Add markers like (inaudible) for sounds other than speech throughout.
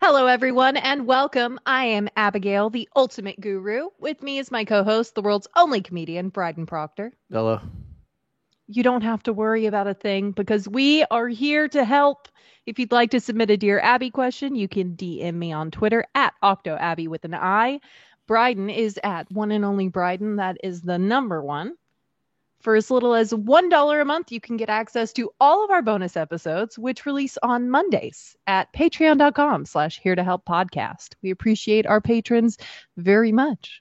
Hello, everyone, and welcome. I am Abigail, the ultimate guru. With me is my co host, the world's only comedian, Bryden Proctor. Hello. You don't have to worry about a thing because we are here to help. If you'd like to submit a Dear Abby question, you can DM me on Twitter at OctoAbby with an I. Bryden is at one and only Bryden. That is the number one. For as little as $1 a month, you can get access to all of our bonus episodes, which release on Mondays at patreon.com slash here to help podcast. We appreciate our patrons very much.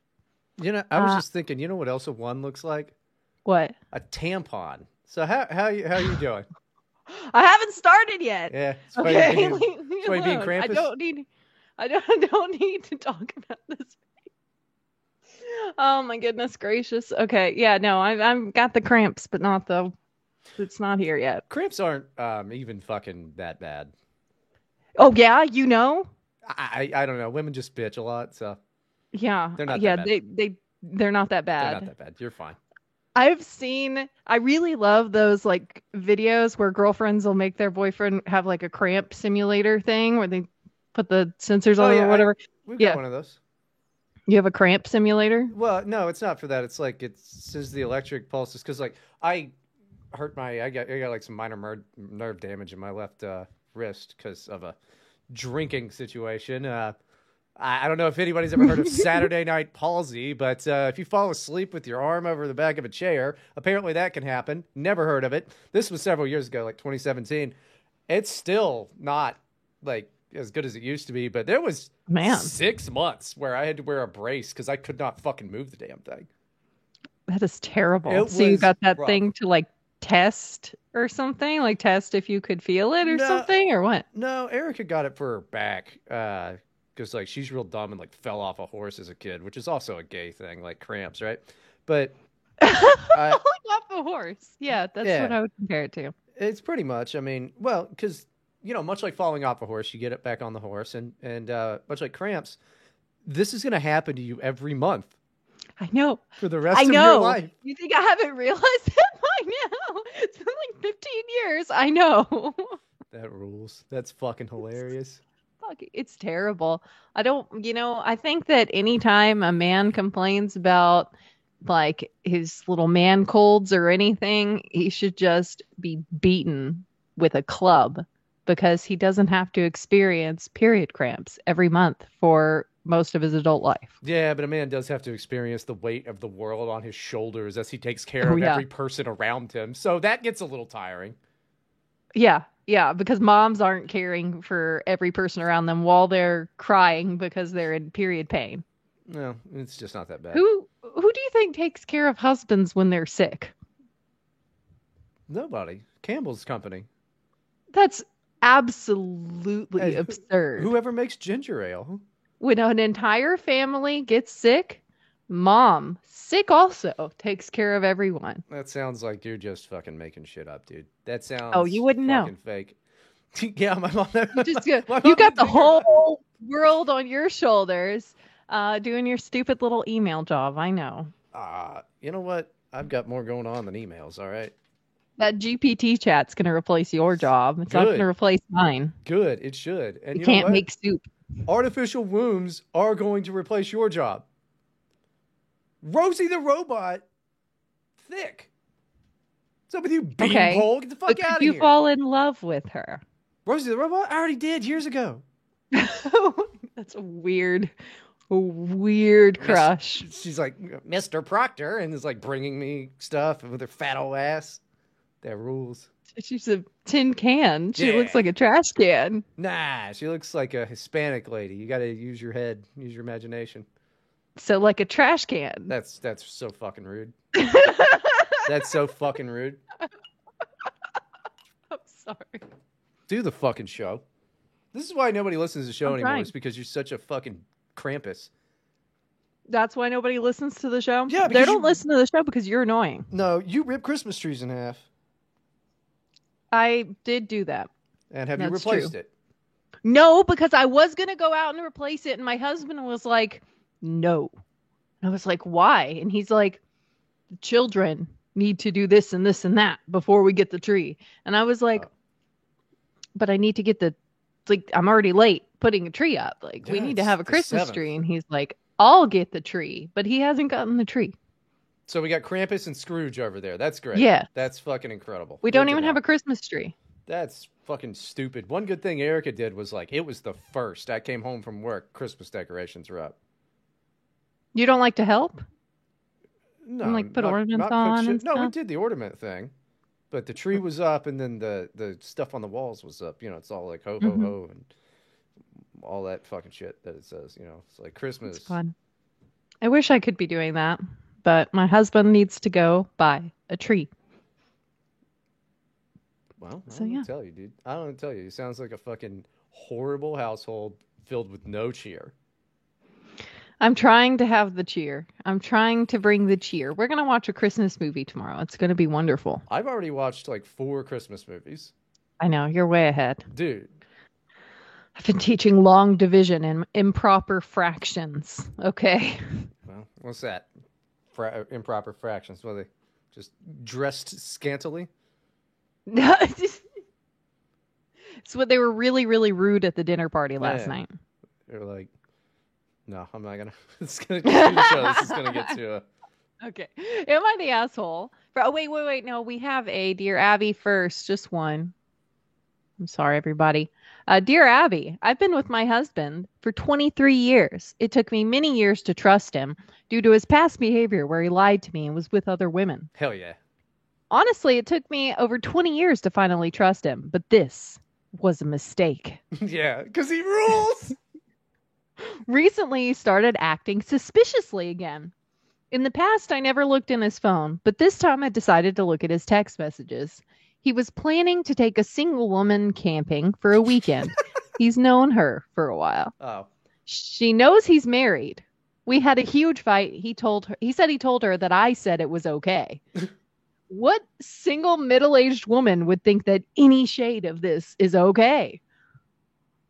You know, I was Uh, just thinking, you know what else a one looks like? What? A tampon. So how how you how you doing? (laughs) I haven't started yet. Yeah. it's Okay. being- leave me why you're being alone. I don't need I don't, I (laughs) don't need to talk about this. Oh my goodness gracious. Okay. Yeah, no, I've I've got the cramps, but not the it's not here yet. cramps aren't um, even fucking that bad. Oh yeah, you know? I, I I don't know. Women just bitch a lot, so Yeah. They're not that yeah, bad. they they they're not that bad. they're not that bad. You're fine. I've seen I really love those like videos where girlfriends will make their boyfriend have like a cramp simulator thing where they put the sensors Oh, on yeah, or I- whatever. We've Yeah. got one of those. You have a cramp simulator? Well, no, it's not for that. It's like it says the electric pulses because like I hurt my I got I got like some minor mer- nerve damage in my left uh, wrist because of a drinking situation. Uh, I, I don't know if anybody's ever heard of (laughs) Saturday night palsy, but uh, if you fall asleep with your arm over the back of a chair, apparently that can happen. Never heard of it. This was several years ago, like 2017. It's still not like as good as it used to be, but there was Man, six months where I had to wear a brace because I could not fucking move the damn thing. that is terrible. It so you got that rough. thing to like test or something? Like test if you could feel it or No. something or what? No, Erica got it for her back uh, because like she's real dumb and like fell off a horse as a kid, which is also a gay thing, like cramps, right? But (laughs) Falling off a horse. Yeah, that's Yeah. what I would compare it to. it's pretty much. I mean, well, because you know, much like falling off a horse, you get it back on the horse, and and uh, much like cramps, this is going to happen to you every month I know. for the rest I of know. your life. You think I haven't realized that (laughs) by now? It's been like 15 years. I know. (laughs) That rules. That's fucking hilarious. Fuck, it's terrible. I don't, you know, I think that anytime a man complains about like his little man colds or anything, he should just be beaten with a club because he doesn't have to experience period cramps every month for most of his adult life. Yeah, but a man does have to experience the weight of the world on his shoulders as he takes care Oh, of yeah. every person around him. So that gets a little tiring. Yeah, yeah, because moms aren't caring for every person around them while they're crying because they're in period pain. No, it's just not that bad. Who who do you think takes care of husbands when they're sick? Nobody. Campbell's company. That's absolutely Hey, absurd. Whoever makes ginger ale. when an entire family gets sick, mom, sick also, takes care of everyone. That sounds like you're just fucking making shit up, dude. That sounds Oh, you wouldn't know. fake. (laughs) yeah, my mom. You just (laughs) got, mom you got the whole world on your shoulders, uh, doing your stupid little email job. I know. Ah, you know what? I've got more going on than emails. All right. That GPT chat's gonna replace your job. It's not gonna replace mine. Good. It should. And You, you, can't make soup. artificial wombs are going to replace your job. Rosie the robot, thick. What's up with you, Okay, beanpole? Get the fuck But out of you here. You fall in love with her? Rosie the robot? I already did years ago. (laughs) That's a weird, weird crush. She's like Mr. Proctor, and is like bringing me stuff with her fat old ass. That rules. She's a tin can. She Yeah. looks like a trash can. Nah, she looks like a Hispanic lady. You got to use your head, use your imagination. So like a trash can. That's that's so fucking rude. (laughs) That's so fucking rude. (laughs) I'm sorry. Do the fucking show. This is why nobody listens to the show I'm anymore. trying. Is because you're such a fucking Krampus. That's why nobody listens to the show. Yeah, they don't you- listen to the show because you're annoying. No, you rip Christmas trees in half. I did do that. And have you replaced true. it? No, because I was gonna go out and replace it, and my husband was like, "No." And I was like, "Why?" And he's like, "The children need to do this and this and that before we get the tree." And I was like, Oh. "But I need to get the like I'm already late. putting a tree up. Like, we need to have a Christmas tree. And he's like, I'll get the tree. But he hasn't gotten the tree. So we got Krampus and Scrooge over there. That's great. Yeah. That's fucking incredible. We don't even have a Christmas tree. That's fucking stupid. One good thing Erica did was like it was the first. I came home from work, Christmas decorations were up. You don't like to help? No, like, put not- ornaments not on and No, we did the ornament thing, but the tree was up, and then the the stuff on the walls was up. You know, it's all like ho ho Mhm. ho and all that fucking shit that it says. You know, it's like Christmas. It's fun. I wish I could be doing that, but my husband needs to go buy a tree. Well, I So, don't yeah. tell you, dude. I don't tell you. It sounds like a fucking horrible household filled with no cheer. I'm trying to have the cheer. I'm trying to bring the cheer. We're going to watch a Christmas movie tomorrow. It's going to be wonderful. I've already watched like four Christmas movies, I know, you're way ahead. dude. I've been teaching long division and improper fractions. Okay. Well, what's that? Fra- improper fractions. Were they? Just dressed scantily. No, (laughs) it's what they were really, really rude at the dinner party last Yeah. night. They're like, no, I'm not gonna. (laughs) It's gonna too show. This is gonna get to. Uh, a, (laughs) Okay. Am I the asshole? For, oh, wait, wait, wait. No, we have a Dear Abby first. Just one. I'm sorry, everybody. Uh, Dear Abby, I've been with my husband for 23 years. It took me many years to trust him due to his past behavior where he lied to me and was with other women. hell yeah. Honestly, it took me over 20 years to finally trust him, but this was a mistake. (laughs) yeah, because he rules. (laughs) recently he started acting suspiciously again. In the past, I never looked in his phone, but this time I decided to look at his text messages. He was planning to take a single woman camping for a weekend. (laughs) He's known her for a while. oh, She knows he's married. We had a huge fight. He told her he said he told her that I said it was okay. (laughs) what single middle-aged woman would think that any shade of this is okay?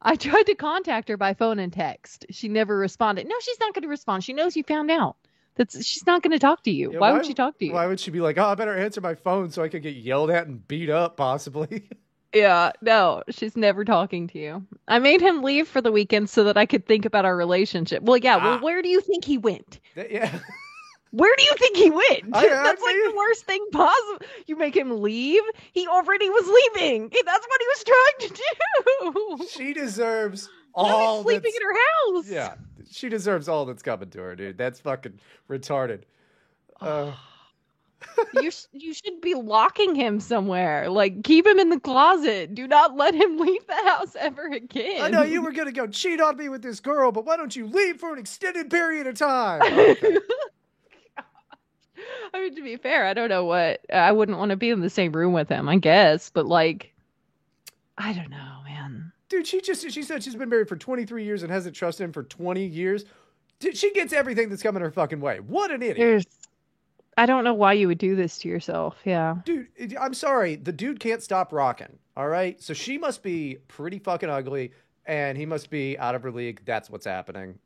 I tried to contact her by phone and text. She never responded. No, she's not going to respond. She knows you found out. That's she's not going to talk to you. Yeah, why, why would she talk to you? why would she be like, oh, I better answer my phone so I could get yelled at and beat up, possibly? (laughs) Yeah, no, she's never talking to you. I made him leave for the weekend so that I could think about our relationship. Well, yeah, well, Ah. where do you think he went? That- yeah. (laughs) Where do you think he went? I- I (laughs) That's like see. the worst thing possible. You make him leave. He already was leaving. That's what he was trying to do. She deserves Now he's all sleeping that's- in her house. Yeah, she deserves all that's coming to her, dude. That's fucking retarded. Uh, (sighs) you sh- you should be locking him somewhere. Like keep him in the closet. Do not let him (laughs) leave the house ever again. I know you were gonna go cheat on me with this girl, but why don't you leave for an extended period of time? Okay. (laughs) I mean, to be fair, I don't know what I wouldn't want to be in the same room with him. I guess, but like, I don't know. Dude, she just she said she's been married for 23 years and hasn't trusted him for 20 years. Dude, she gets everything that's coming her fucking way. What an idiot. There's, I don't know why you would do this to yourself. Yeah. Dude, I'm sorry. The dude can't stop rocking. All right. So she must be pretty fucking ugly and he must be out of her league. That's what's happening.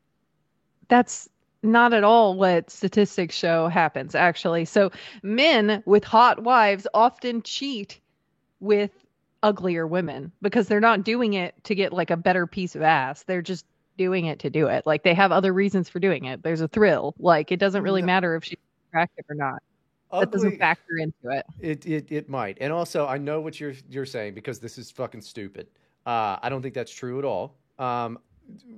That's not at all what statistics show happens, actually. So, men with hot wives often cheat with uglier women because they're not doing it to get like a better piece of ass. They're just doing it to do it. Like they have other reasons for doing it. There's a thrill. Like it doesn't really No. matter if she's attractive or not. That doesn't factor into it. it, it, it might. And also, I know what you're, you're saying because this is fucking stupid. Uh, I don't think that's true at all. Um,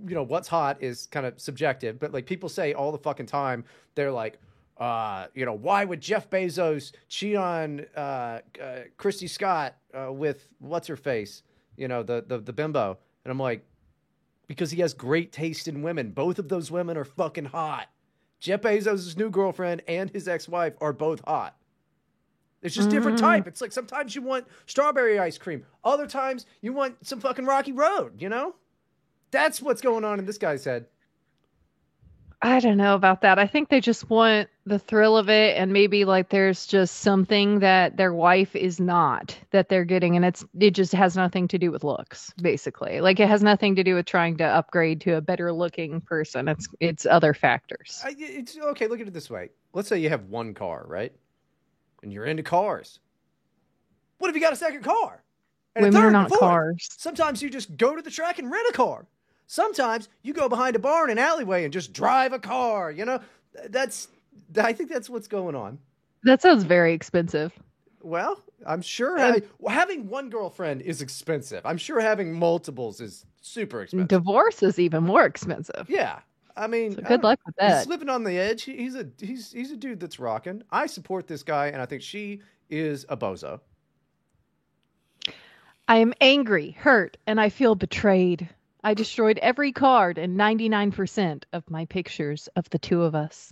you know, what's hot is kind of subjective, but like people say all the fucking time, they're like, uh, you know, why would Jeff Bezos cheat on uh, uh, Christy Scott uh, with what's her face? You know, the, the the bimbo. And I'm like, because he has great taste in women. Both of those women are fucking hot. Jeff Bezos' new girlfriend and his ex-wife are both hot. It's just different Mm. type. It's like sometimes you want strawberry ice cream. Other times you want some fucking rocky road, you know? That's what's going on in this guy's head. I don't know about that. I think they just want the thrill of it and maybe like there's just something that their wife is not that they're getting and it's it just has nothing to do with looks basically. Like it has nothing to do with trying to upgrade to a better looking person. It's it's other factors. I, it's okay. Look at it this way. Let's say you have one car, right? And you're into cars. What if you got a second car? And a Women third are not cars. Sometimes you just go to the track and rent a car. Sometimes you go behind a bar in an alleyway and just drive a car. You know, that's I think that's what's going on. That sounds very expensive. Well, I'm sure having, having one girlfriend is expensive. I'm sure having multiples is super expensive. Divorce is even more expensive. Yeah. I mean, So good luck with that. He's living on the edge. He's a he's he's a dude that's rocking. I support this guy, and I think she is a bozo. I am angry, hurt, and I feel betrayed. I destroyed every card and 99% of my pictures of the two of us.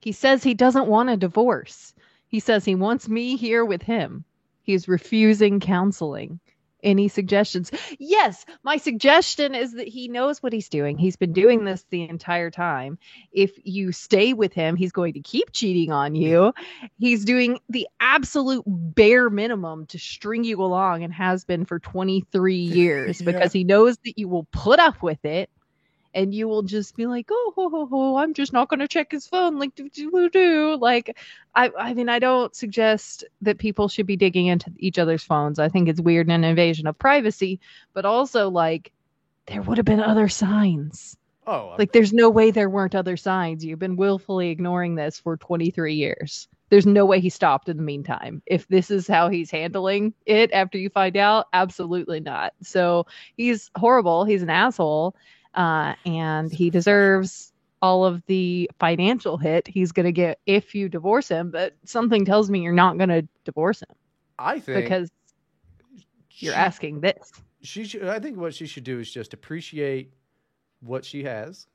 He says he doesn't want a divorce. He says he wants me here with him. He's refusing counseling. Any suggestions? Yes, my suggestion is that he knows what he's doing. He's been doing this the entire time. If you stay with him, he's going to keep cheating on you. He's doing the absolute bare minimum to string you along and has been for 23 years Yeah. because he knows that you will put up with it and you will just be like, oh, ho, ho, ho, I'm just not going to check his phone. Like, do, do, do, do. Like, I, I mean, I don't suggest that people should be digging into each other's phones. I think it's weird and an invasion of privacy, but also, like, there would have been other signs. Oh, Like, there's no way there weren't other signs. You've been willfully ignoring this for 23 years. There's no way he stopped in the meantime. If this is how he's handling it after you find out, absolutely not. So he's horrible. He's an asshole. Uh, and he deserves all of the financial hit he's going to get if you divorce him. But something tells me you're not going to divorce him I think because you're she- asking this. she should i think what she should do is just appreciate what she has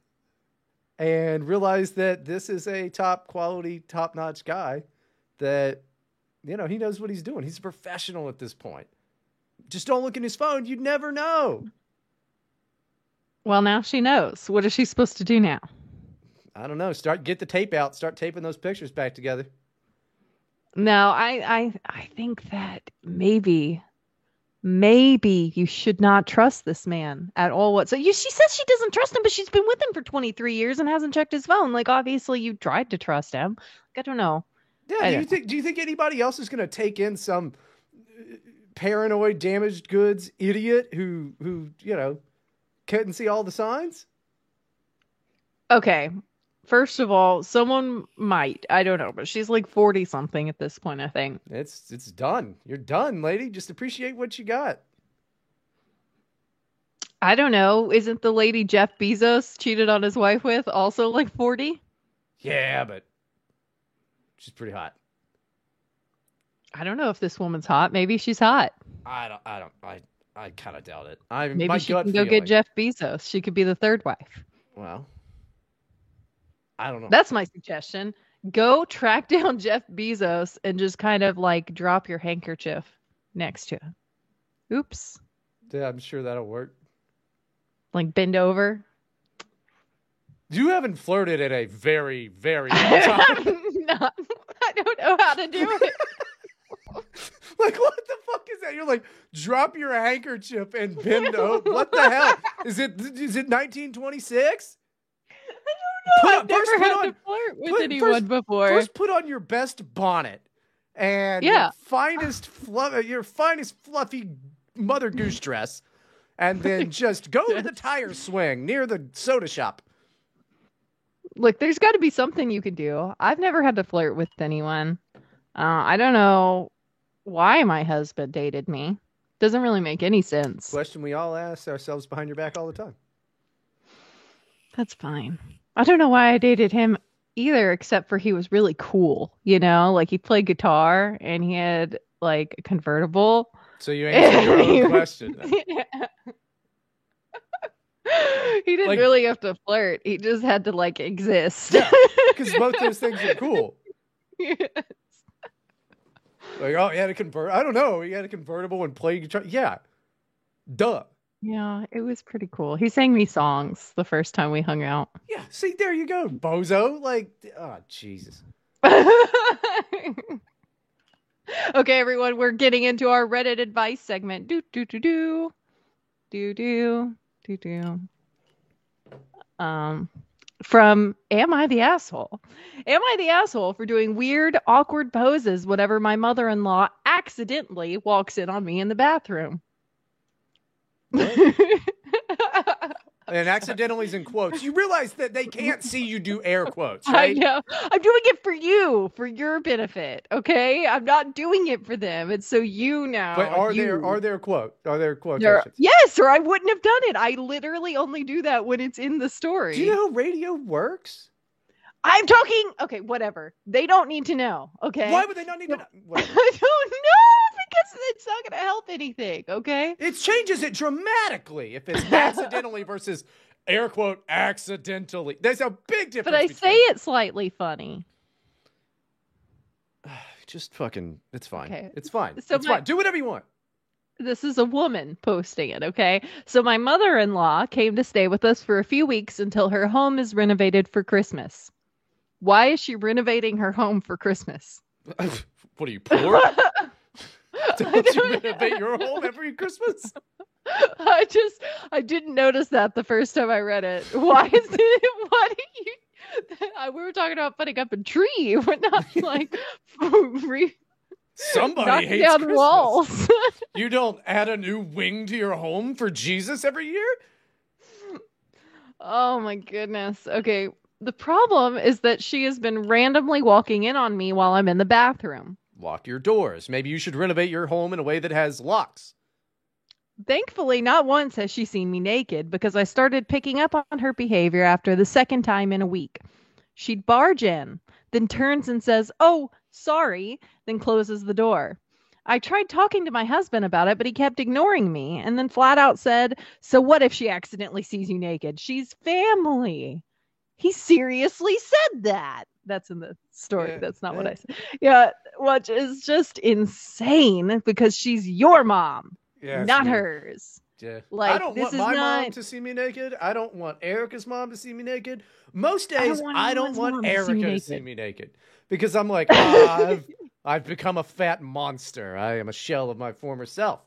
and realize that this is a top quality top notch guy that you know he knows what he's doing he's a professional at this point just don't look in his phone you'd never know Well, now she knows. What is she supposed to do now? i don't know start get the tape out start taping those pictures back together No, I, I, I think that maybe, maybe you should not trust this man at all. What? So you, she says she doesn't trust him, but she's been with him for 23 years and hasn't checked his phone. Like, obviously, you tried to trust him. Like, I don't know. yeah I do you think do you think anybody else is going to take in some uh, paranoid damaged goods idiot who who you know couldn't see all the signs Okay. First of all, someone might. I don't know, but she's like 40 something at this point, I think. It's it's done. You're done, lady. Just appreciate what you got. I don't know. Isn't the lady Jeff Bezos cheated on his wife with also like 40? Yeah, but she's pretty hot. I don't know if this woman's hot. Maybe she's hot. I don't. I don't. I. I kind of doubt it. I Maybe my she gut can go feeling- get Jeff Bezos. She could be the third wife. Well, I don't know. That's my suggestion. Go track (laughs) down Jeff Bezos and just kind of like drop your handkerchief next to him. Oops. yeah, I'm sure that'll work. Like bend over. You haven't flirted in a very, very (laughs) long time. (laughs) not, I don't know how to do it. (laughs) like, what the fuck is that? You're like, drop your handkerchief and bend over. What the hell? Is it? Is it 1926? Put I've never first had on- to flirt with put- anyone first- before. First, put on your best bonnet and Yeah. your finest, fluff, your finest fluffy mother goose dress, and then (laughs) just go to the tire swing near the soda shop. Look, there's got to be something you can do. I've never had to flirt with anyone. Uh, I don't know why my husband dated me. Doesn't really make any sense. Question we all ask ourselves behind your back all the time. That's fine. I don't know why I dated him either, except for he was really cool. You know, like he played guitar and he had like a convertible. So you answered your own question. then. (laughs) he didn't Like- really have to flirt. He just had to like exist. Yeah, Because both those things are (laughs) cool. Like, oh, he had a convert. I don't know. He had a convertible and played guitar. Yeah, duh. yeah, it was pretty cool. He sang me songs the first time we hung out. Yeah. See, there you go, bozo. Like, oh, Jesus. (laughs) okay, everyone, we're getting into our Reddit advice segment. Do do do do do do do do. Um, from Am I the asshole? Am I the asshole for doing weird, awkward poses whenever my mother-in-law accidentally walks in on me in the bathroom? (laughs) and accidentally is in quotes. You realize that they can't see you do air quotes, (laughs) I right? know. I'm doing it for you, for your benefit. Okay, I'm not doing it for them. It's so you now. But are there are there quote are there There- quotations? yes, or I wouldn't have done it. I literally only do that when it's in the story. Do you know how radio works? I'm talking. Okay, whatever. They don't need to know. Okay. Why would they not need to? Know? (laughs) I don't know because it's not going to help anything. Okay. It changes it dramatically if it's (laughs) accidentally versus air quote accidentally. There's a big difference. But I between- say it slightly funny. (sighs) just fucking. It's fine. Okay. It's fine. So it's my- fine. Do whatever you want. This is a woman posting it, okay? So my mother-in-law came to stay with us for a few weeks until her home is renovated for Christmas. Why is she renovating her home for Christmas? (laughs) what are you poor? (laughs) I (laughs) Don't you renovate your home every Christmas? (laughs) I just I didn't notice that the first time I read it. Why is it? (laughs) Why do you? We were talking about putting up a tree. We're not like re- Somebody hates down Christmas. walls. You don't add a new wing to your home for Jesus every year? oh my goodness. Okay. The problem is that she has been randomly walking in on me while I'm in the bathroom. Lock your doors. Maybe you should renovate your home in a way that has locks. Thankfully, not once has she seen me naked because I started picking up on her behavior after the second time in a week. She'd barge in, then turns and says, Oh, sorry, then closes the door. I tried talking to my husband about it, but he kept ignoring me and then flat out said, So what if she accidentally sees you naked? She's family. He seriously said that. That's in the story. Yeah, That's not what. I said. Yeah, which is just insane because she's your mom Yeah, not hers. Yeah. Like, I don't this want is my mom not- to see me naked. I don't want Erica's mom to see me naked. Most I don't days, want I don't want mom to see Erica to see me naked because I'm like, ah, I've, (laughs) I've become a fat monster. I am a shell of my former self.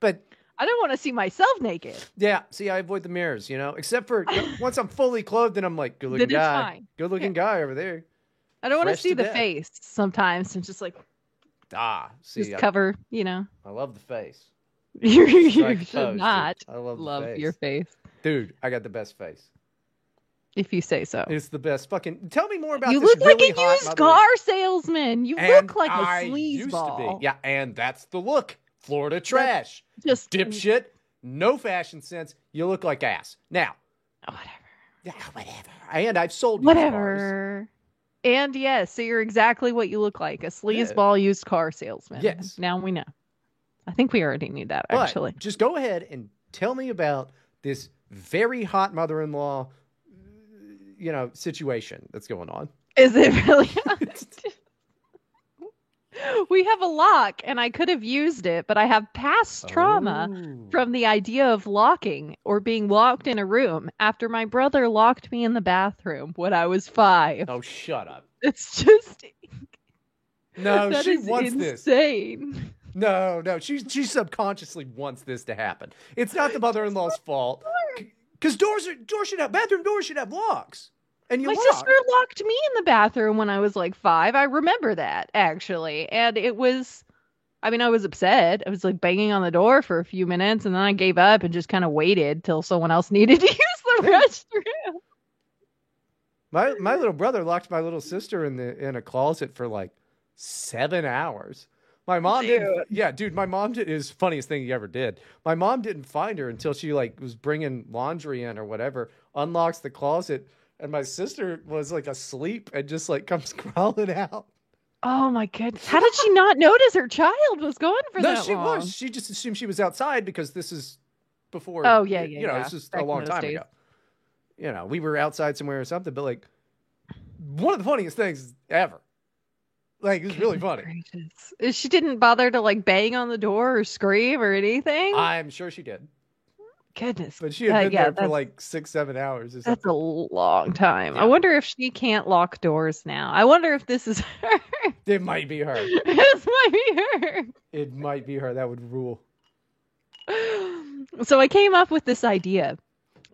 But I don't want to see myself naked. yeah, see, I avoid the mirrors, you know, except for (laughs) once I'm fully clothed and I'm like, good looking guy. Good looking guy over there. I don't want to see the death. face sometimes and just like Ah, see, just I, cover, you know. I love the face. you (laughs) you Strike should pose, dude. not I love, love face. your face Dude, I got the best face. if you say so. It's the best. Fucking tell me more about You look like a used car salesman. You And look like a I used to sleazeball. Yeah, and that's the look. Florida trash. Just Dipshit. No fashion sense. You look like ass. Now, Oh, whatever. yeah, whatever. And I've sold. Whatever. And yes, so you're exactly what you look like a sleazeball used car salesman. Yes. Now we know. I think we already knew that, But actually. just go ahead and tell me about this very hot mother-in-law, you know, situation that's going on. Is it really? (laughs) we have a lock, and I could have used it, but I have past trauma Oh. from the idea of locking or being locked in a room after my brother locked me in the bathroom when I was five. Oh, shut up. (laughs) It's just No, (laughs) that she wants this. insane. No, no, she she subconsciously wants this to happen. It's not the mother-in-law's fault. Because doors are doors should have bathroom doors should have locks, and you My lock. sister locked me in the bathroom when I was like five. I remember that actually, and it was. I mean, I was upset. I was like banging on the door for a few minutes, and then I gave up and just kind of waited till someone else (laughs) needed to use the (laughs) restroom. My my little brother locked my little sister in the in a closet for like seven hours. My mom didn't. Yeah, dude. My mom did. It was funniest thing he ever did. My mom didn't find her until she like was bringing laundry in or whatever. Unlocks the closet, and my sister was like asleep and just like comes (laughs) crawling out. Oh my goodness! How did she not notice her child was gone for no, that she long? was. She just assumed she was outside because this is before. Oh, yeah, yeah, You know, yeah. this is Back a long time days. ago. You know, we were outside somewhere or something, but like one of the funniest things ever. Like it's really funny. Gracious. She didn't bother to like bang on the door or scream or anything. I'm sure she did, Goodness, but she had Uh, been yeah, there for like six, seven hours that's a long time. I wonder if she can't lock doors now. I wonder if this is (laughs) her. It might be her. (laughs) this might be her. It might be her. That would rule. So I came up with this idea.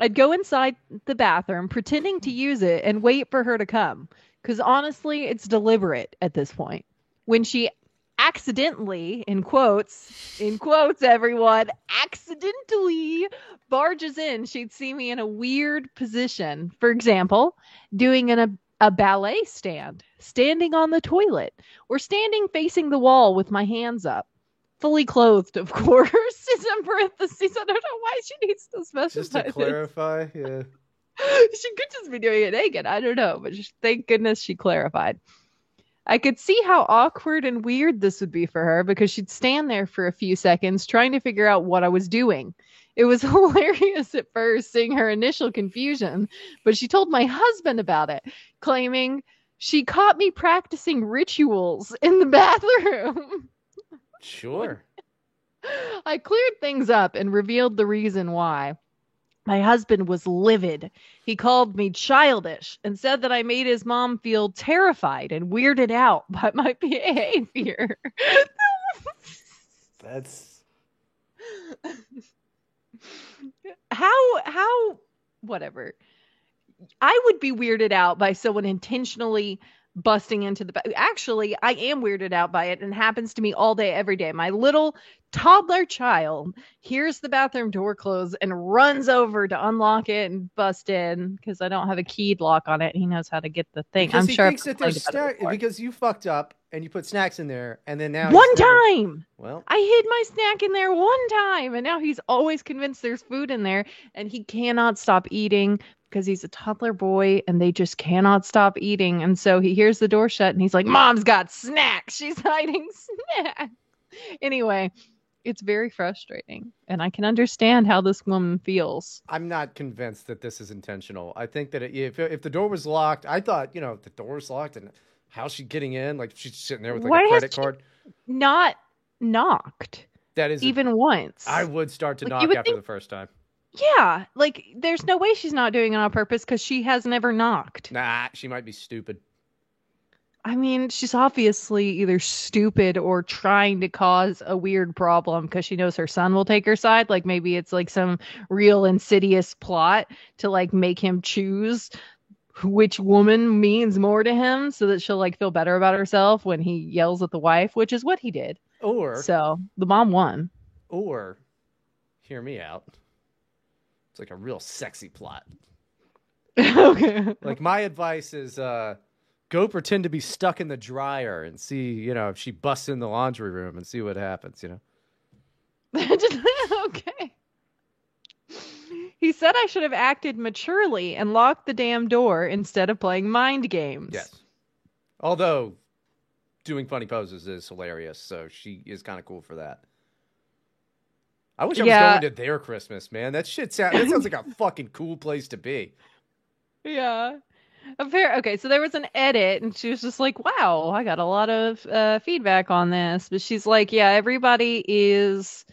I'd go inside the bathroom pretending to use it and wait for her to come. Because honestly, it's deliberate at this point. When she accidentally, in quotes, in quotes, everyone, accidentally barges in, she'd see me in a weird position. For example, doing an, a, a ballet stand, standing on the toilet, or standing facing the wall with my hands up. Fully clothed, of (laughs) course. It's in parentheses. I don't know why she needs to specify. Just to clarify, yeah. (laughs) she could just be doing it naked. I don't know, but just, thank goodness she clarified. I could see how awkward and weird this would be for her because she'd stand there for a few seconds trying to figure out what I was doing. It was (laughs) hilarious at first seeing her initial confusion, but she told my husband about it, claiming she caught me practicing rituals in the (laughs) bathroom. Sure. (laughs) I cleared things up and revealed the reason why. My husband was livid. He called me childish and said that I made his mom feel terrified and weirded out (laughs) by my behavior. That's how how whatever. I would be weirded out by someone intentionally busting into the ba- actually i am weirded out by it and it happens to me all day every day my little toddler child hears the bathroom door close and runs over to unlock it and bust in because i don't have a keyed lock on it he knows how to get the thing because i'm he sure thinks that there's complained about it snack before. because you fucked up and you put snacks in there and then now one time Well, I hid my snack in there one time, and now he's always convinced there's food in there, and he cannot stop eating because he's a toddler boy, and they just cannot stop eating. And so he hears the door shut, and he's like, "Mom's got snacks. She's (laughs) hiding snacks." Anyway, it's very frustrating, and I can understand how this woman feels. I'm not convinced that this is intentional. I think that it, if if the door was locked, I thought you know the door was locked and how's she getting in? Like she's sitting there with like Why a credit card. Not knocked That is even once. I would start to Like, knock after think- the first time. yeah, like there's no way she's not doing it on purpose because she has never knocked. Nah, she might be stupid. I mean, she's obviously either stupid or trying to cause a weird problem because she knows her son will take her side. Like maybe it's like some real insidious plot to like make him choose which woman means more to him so that she'll like feel better about herself when he yells at the wife, which is what he did. Or So the mom won. or hear me out. It's like a real sexy plot. (laughs) okay. Like my advice is uh go pretend to be stuck in the dryer and see, you know, if she busts in the laundry room and see what happens, you know. (laughs) Okay. He said I should have acted maturely and locked the damn door instead of playing mind games. Yes. Although doing funny poses is hilarious, so she is kind of cool for that. I wish I was Yeah. going to their Christmas, man. That shit sound, that sounds like a fucking cool place to be. (laughs) Yeah. Okay, so there was an edit, and she was just like, "Wow, I got a lot of uh, feedback on this." But she's like, "Yeah, everybody is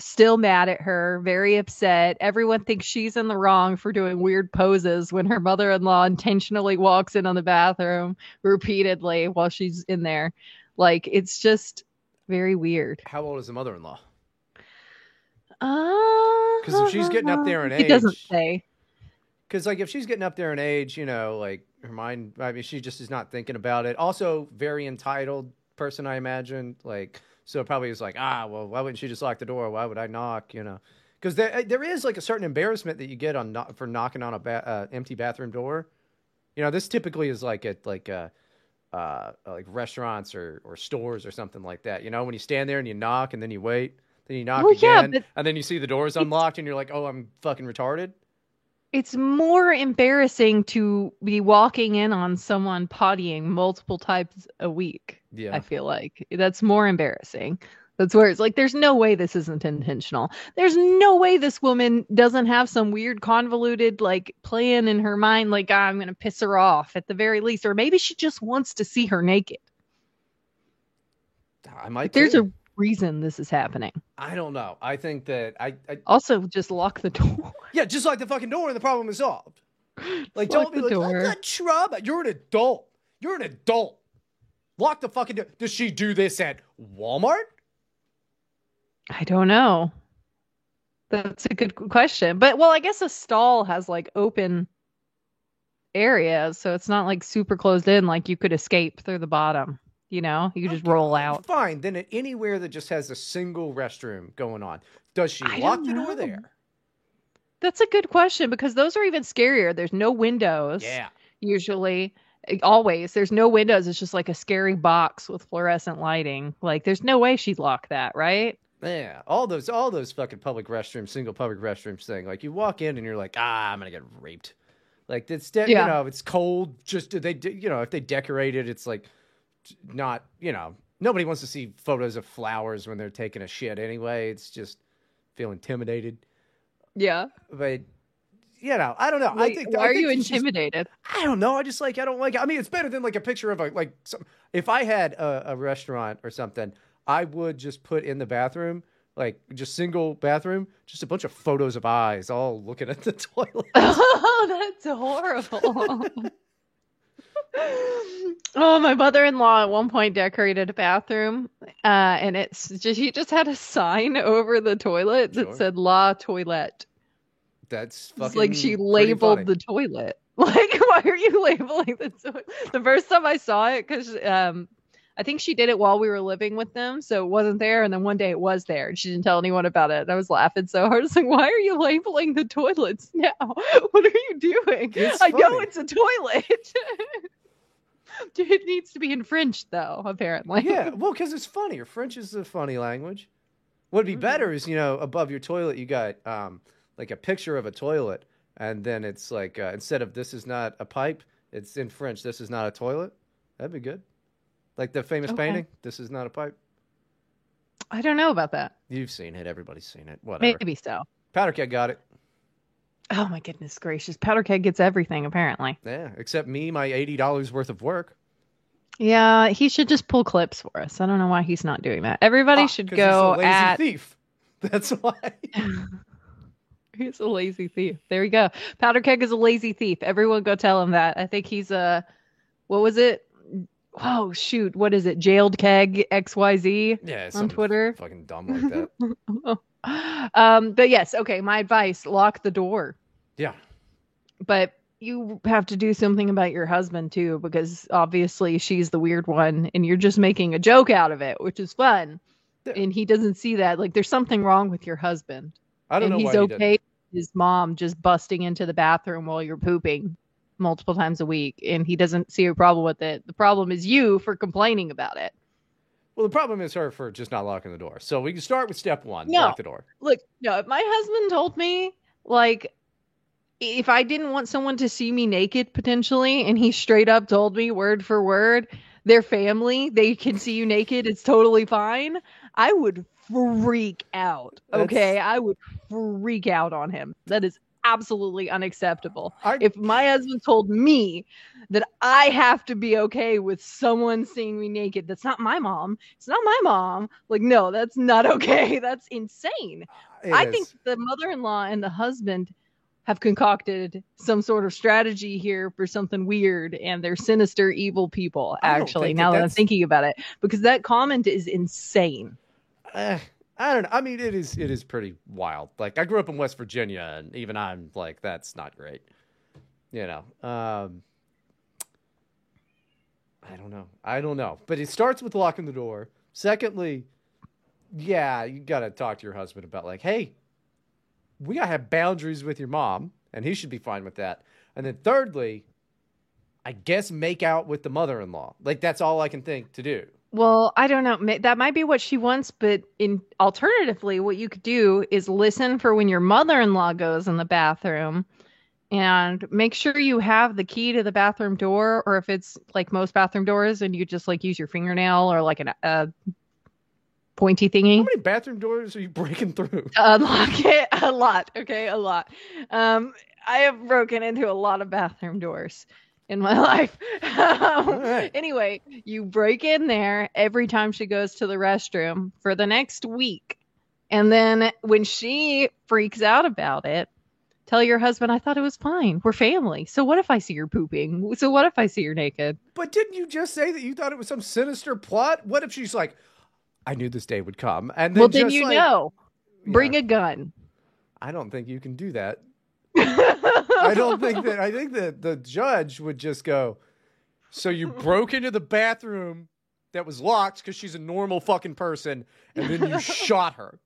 still mad at her, very upset. Everyone thinks she's in the wrong for doing weird poses when her mother-in-law intentionally walks in on the bathroom repeatedly while she's in there. Like, it's just very weird." How old is the mother-in-law? Uh, Because if she's getting up there in (laughs) age, he doesn't say. Because like if she's getting up there in age, you know, like her mind, I mean, she just is not thinking about it. Also, very entitled person, I imagine. Like, so probably is like, ah, well, why wouldn't she just lock the door? Why would I knock? You know, because there there is like a certain embarrassment that you get on for knocking on a ba- uh, empty bathroom door. You know, this typically is like at like uh, uh, like restaurants or or stores or something like that. You know, when you stand there and you knock and then you wait, then you knock Well, yeah, again, but and then you see the doors unlocked and you're like, oh, I'm fucking retarded. It's more embarrassing to be walking in on someone pottying multiple times a week. Yeah. I feel like that's more embarrassing. That's where it's like, there's no way this isn't intentional. There's no way this woman doesn't have some weird, convoluted, like plan in her mind, like, ah, I'm going to piss her off at the very least. Or maybe she just wants to see her naked. I might. There's a reason this is happening. I don't know. I think that I, I Also, just lock the door. (laughs) yeah, just like the fucking door and the problem is solved. Like Lock don't be like, door. I got trouble. You're an adult. You're an adult. Lock the fucking door. Does she do this at Walmart? I don't know. That's a good question. But well, I guess a stall has like open areas, so it's not like super closed in like you could escape through the bottom. You know, you could just roll out. Fine. Then at anywhere that just has a single restroom going on, does she I lock the door there? That's a good question because those are even scarier. There's no windows. Yeah. Usually, always. There's no windows. It's just like a scary box with fluorescent lighting. Like, there's no way she'd lock that, right? Yeah, all those, all those fucking public restrooms, single public restrooms thing. Like you walk in and you're like, ah, I'm gonna get raped. Like it's, de- Yeah. you know, it's cold. Just they, you know, if they decorate it, it's like not, you know, nobody wants to see photos of flowers when they're taking a shit anyway. It's just feel intimidated. Yeah. But you know, I don't know. I think why I are think you it's just- intimidated? I don't know. I just like I don't like. I mean, it's better than like a picture of a like. Some, if I had a, a restaurant or something, I would just put in the bathroom, like just single bathroom, just a bunch of photos of eyes all looking at the (laughs) toilet. Oh, (laughs) that's horrible. (laughs) (laughs) oh, my mother-in-law at one point decorated a bathroom, uh, and it's just he just had a sign over the toilet that Sure. said "La Toilette." That's It's like she labeled the toilet. (laughs) Like, why are you labeling the toilet? The first time I saw it, because um, I think she did it while we were living with them, so it wasn't there. And then one day it was there, and she didn't tell anyone about it. And I was laughing so hard. I was like, "Why are you labeling the toilets now? (laughs) What are you doing? It's I know it's a toilet." (laughs) it needs to be in French, though. Apparently. yeah, (laughs) well, because it's funnier. French is a funny language. What'd be better is you know above your toilet you got um like a picture of a toilet, and then it's like uh, instead of this is not a pipe, it's in French. This is not a toilet. That'd be good. Like the famous Okay. painting. This is not a pipe. I don't know about that. You've seen it. Everybody's seen it. Whatever. Maybe so. Powder Keg got it. Oh my goodness gracious! Powder keg gets everything apparently. Yeah, except me, my eighty dollars worth of work. Yeah, he should just pull clips for us. I don't know why he's not doing that. Everybody Ah, should go he's a lazy at. thief. (laughs) That's why. (laughs) He's a lazy thief. There we go. Powder keg is a lazy thief. Everyone go tell him that. I think he's a. What was it? Oh shoot! What is it? Jailed keg X Y Z. Yeah, On Twitter. fucking dumb like that. (laughs) um, but yes, okay. My advice: lock the door. Yeah. But you have to do something about your husband too, because obviously she's the weird one, and you're just making a joke out of it, which is fun. Yeah. And he doesn't see that. Like, there's something wrong with your husband. I don't and know he's he okay with his mom just busting into the bathroom while you're pooping multiple times a week and he doesn't see a problem with it the problem is you for complaining about it Well, the problem is her for just not locking the door. So we can start with step one: No. lock the door. look no if my husband told me like if i didn't want someone to see me naked potentially and he straight up told me word for word their family they can see you naked it's totally fine i would freak out okay i would freak out on him that is absolutely unacceptable I, if my husband told me that I have to be okay with someone seeing me naked, that's not my mom. It's not my mom. Like, no, that's not (laughs) okay. That's insane. I is. think the mother in law and the husband have concocted some sort of strategy here for something weird, and they're sinister, evil people, actually, think that now that I'm thinking about it, because that comment is insane. Eh, I don't know. I mean, it is it is pretty wild. Like I grew up in West Virginia, and even I'm like, that's not great. You know. Um, I don't know. I don't know. But it starts with locking the door. Secondly, yeah, you got to talk to your husband about like, hey, we got to have boundaries with your mom, and he should be fine with that. And then thirdly, I guess make out with the mother-in-law. Like that's all I can think to do. Well, I don't know. That might be what she wants, but in alternatively, what you could do is listen for when your mother-in-law goes in the bathroom and make sure you have the key to the bathroom door or if it's like most bathroom doors and you just like use your fingernail or like an a pointy thingy. How many bathroom doors are you breaking through? to unlock it a lot, okay? A lot. Um I have broken into a lot of bathroom doors in my (laughs) life. Um, right. Anyway, you break in there every time she goes to the restroom for the next week. And then when she freaks out about it, tell your husband, I thought it was fine. We're family. So what if I see her pooping? So what if I see her naked? But didn't you just say that you thought it was some sinister plot? What if she's like, I knew this day would come, and then well, then you like, know, bring Yeah, a gun. I don't think you can do that. I (laughs) don't think that. I think that the judge would just go. So you broke into the bathroom that was locked because she's a normal fucking person, and then you (laughs) shot her.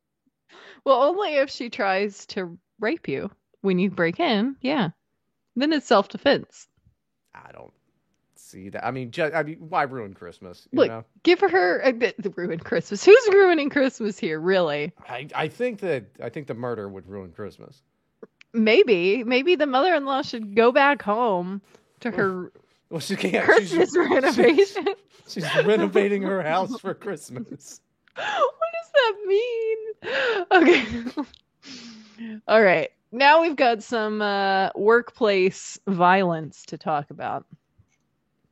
Well, only if she tries to rape you when you break in. Yeah. Then it's self defense. I don't see that. I mean, just, I mean, why ruin Christmas? You Look, know? give her a bit uh, the ruin Christmas. Who's ruining Christmas here, really? I, I think that I think the murder would ruin Christmas. Maybe. Maybe the mother in law should go back home to her (laughs) Well, she can't. Christmas (laughs) she's, renovation. (laughs) she's renovating her house for Christmas. what does that mean? Okay. All right. Now we've got some uh, workplace violence to talk about.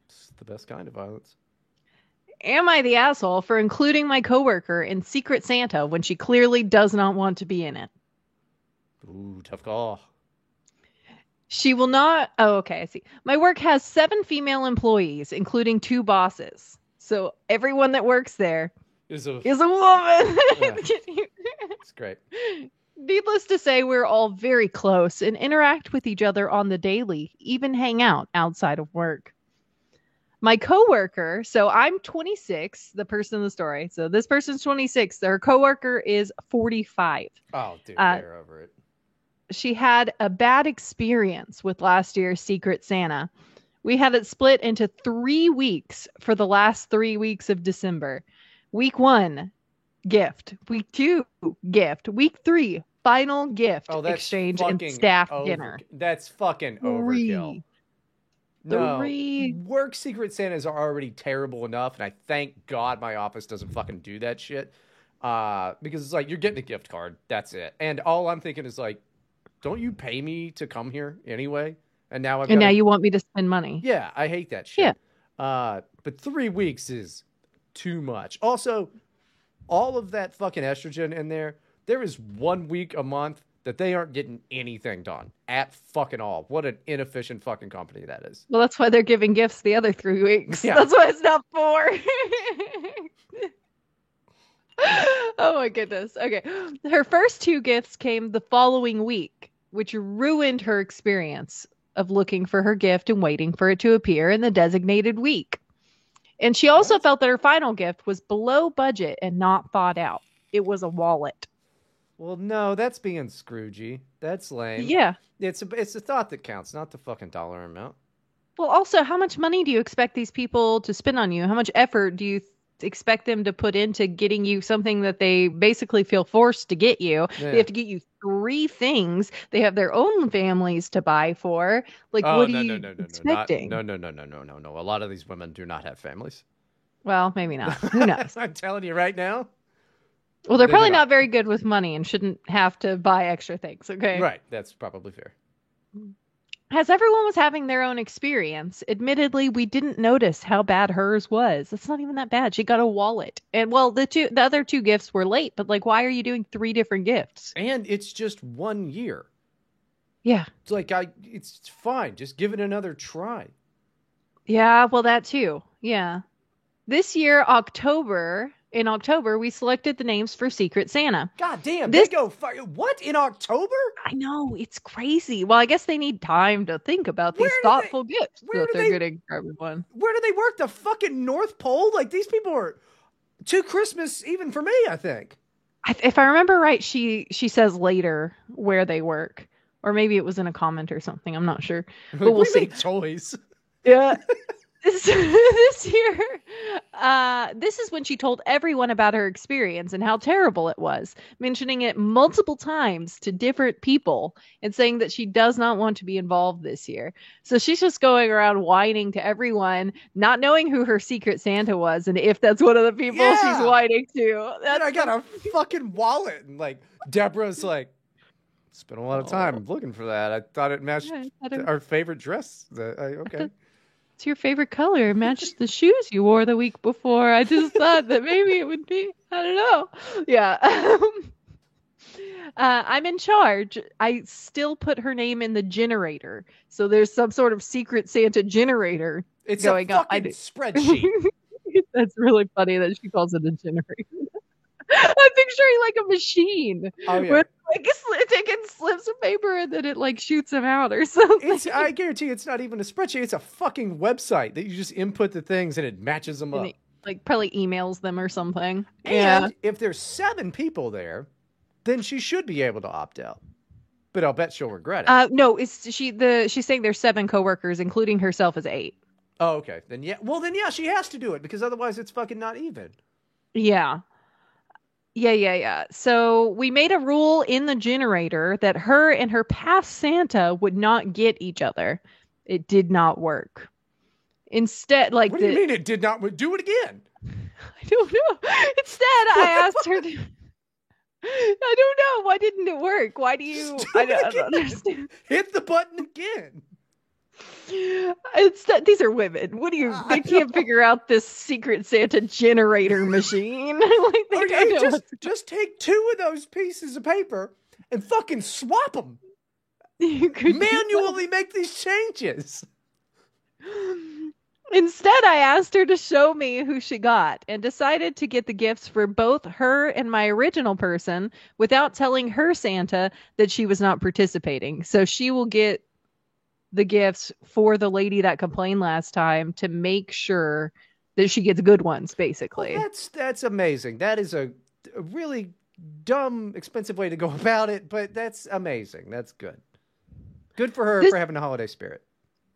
It's the best kind of violence. Am I the asshole for including my coworker in Secret Santa when she clearly does not want to be in it? Ooh, tough call. She will not. Oh, okay. I see. My work has seven female employees, including two bosses. So everyone that works there Is a is a woman. (laughs) Yeah. it's great. Needless to say, we're all very close and interact with each other on the daily, even hang out outside of work. My coworker, so I'm 26, the person in the story. So this person's 26. Her coworker is 45. Oh, dude, Uh, they're over it. She had a bad experience with last year's Secret Santa. We had it split into three weeks for the last three weeks of December. Week one, gift. Week two, gift. Week three, final gift Oh, exchange and staff over- dinner. That's fucking overkill. Three. No, Three. work Secret Santas are already terrible enough, and I thank God my office doesn't fucking do that shit. Uh, because it's like you're getting a gift card, that's it. And all I'm thinking is like, don't you pay me to come here anyway? And now I've And now you want me to spend money. Yeah, I hate that shit. Yeah. Uh, but three weeks is too much. Also, all of that fucking estrogen in there, there is one week a month that they aren't getting anything done at fucking all. What an inefficient fucking company that is. Well, that's why they're giving gifts the other three weeks. Yeah. (laughs) That's why it's not four. (laughs) (laughs) oh my goodness. Okay. Her first two gifts came the following week, which ruined her experience of looking for her gift and waiting for it to appear in the designated week. And she also felt that her final gift was below budget and not thought out. It was a wallet. Well, no, that's being Scroogey. That's lame. Yeah. It's a, it's the thought that counts, not the fucking dollar amount. Well, also, how much money do you expect these people to spend on you? How much effort do you expect them to put into getting you something that they basically feel forced to get you? Yeah. They have to get you three things. They have their own families to buy for. Like, oh, what are no, you no, no, no, no, expecting? no, no, no, no, no, no, no. A lot of these women do not have families. Well, maybe not. (laughs) Who knows? I'm telling you right now. well, they're They probably not very good with money and shouldn't have to buy extra things. Okay. Right, that's probably fair. As everyone was having their own experience, admittedly, we didn't notice how bad hers was. It's not even that bad. She got a wallet, and well, the two, the other two gifts were late. But like, why are you doing three different gifts? And it's just one year. Yeah, It's like I, it's fine. Just give it another try. yeah. Well, that too. Yeah. This year, October. In October, we selected the names for Secret Santa. God damn, This- they go fi- what in October? I know it's crazy. Well, I guess they need time to think about these do they- thoughtful gifts that they're they- getting for everyone. Where do they work? The fucking North Pole? Like these people are too Christmas even for me. I think. I, if I remember right, she she says later where they work, or maybe it was in a comment or something. I'm not sure. (laughs) but we'll we see. make toys. Yeah. (laughs) this, (laughs) this year, uh, this is when she told everyone about her experience and how terrible it was, mentioning it multiple times to different people and saying that she does not want to be involved this year. So she's just going around whining to everyone, not knowing who her secret Santa was and if that's one of the people Yeah. she's whining to. And I got a (laughs) fucking wallet, and like Deborah's like, spent a lot of time looking for that. I thought it matched Yeah, our favorite dress. I- okay. (laughs) It's your favorite color. Matched the shoes you wore the week before. I just thought that maybe it would be. I don't know. Yeah. (laughs) uh, I'm in charge. I still put her name in the generator. So there's some sort of secret Santa generator. It's Going a I fucking do- spreadsheet. (laughs) That's really funny that she calls it a generator. I'm picturing like a machine Oh yeah. with like taking slips of paper and then it like shoots them out or (laughs) something. It's, I guarantee it's not even a spreadsheet. It's a fucking website that you just input the things and it matches them And up. it- like probably emails them or something. And yeah. if there's seven people there, then she should be able to opt out. But I'll bet she'll regret it. Uh, no, it's she the she's saying there's seven coworkers, including herself as eight. oh, okay. Then yeah. Well, then yeah, she has to do it because otherwise it's fucking not even. Yeah. Yeah, yeah, yeah. So we made a rule in the generator that her and her past Santa would not get each other. It did not work. Instead, like What the, do you mean it did not do it again? (laughs) I don't know. Instead, I asked her to. (laughs) I don't know. Why didn't it work? Why do you? I do it don't, I don't understand. Hit the button again. It's that these are women. What do you? I They can't figure out this secret Santa generator (laughs) machine. (laughs) like they don't know. just, just take two of those pieces of paper and fucking swap them. (laughs) you could Manually make these changes. (sighs) Instead, I asked her to show me who she got and decided to get the gifts for both her and my original person without telling her Santa that she was not participating. So she will get the gifts for the lady that complained last time to make sure that she gets good ones, Well, basically. that's that's amazing. That is a, a really dumb, expensive way to go (laughs) about it, but that's amazing. That's good. Good for her This- for having a holiday spirit.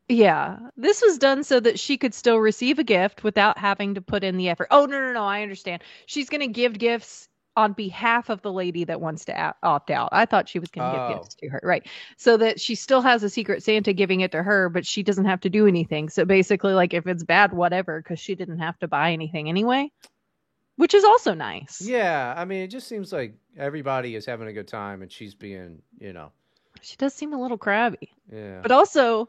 Yeah. This was done so that she could still receive a gift without having to put in the effort. Oh, no, no, no. I understand. She's going to give gifts on behalf of the lady that wants to opt out. I thought she was going to Oh. give gifts oh. to her. Right. So that she still has a secret Santa giving it to her, but she doesn't have to do anything. So basically, like, if it's bad, whatever, because she didn't have to buy anything anyway, which is also nice. Yeah, I mean, it just seems like everybody is having a good time, and she's being, you know, She does seem a little crabby. yeah. But also,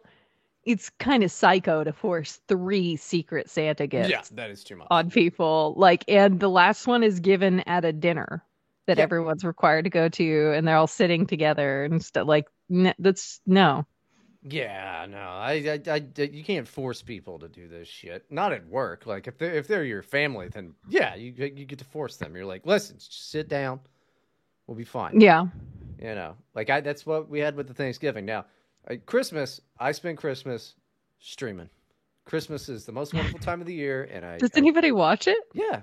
it's kind of psycho to force three secret Santa gifts. yeah, that is too much. on people like and the last one is given at a dinner that Yeah. everyone's required to go to and they're all sitting together and stuff like n- that's no Yeah, no, I, I, I, you can't force people to do this shit. Not at work. Like if they're if they're your family, then yeah, you you get to force them. You're like, listen, just sit down, we'll be fine. yeah You know, like I that's what we had with the Thanksgiving. Now, Christmas, I spend Christmas streaming. Christmas is the most wonderful time of the year, and I, does I- anybody watch it yeah,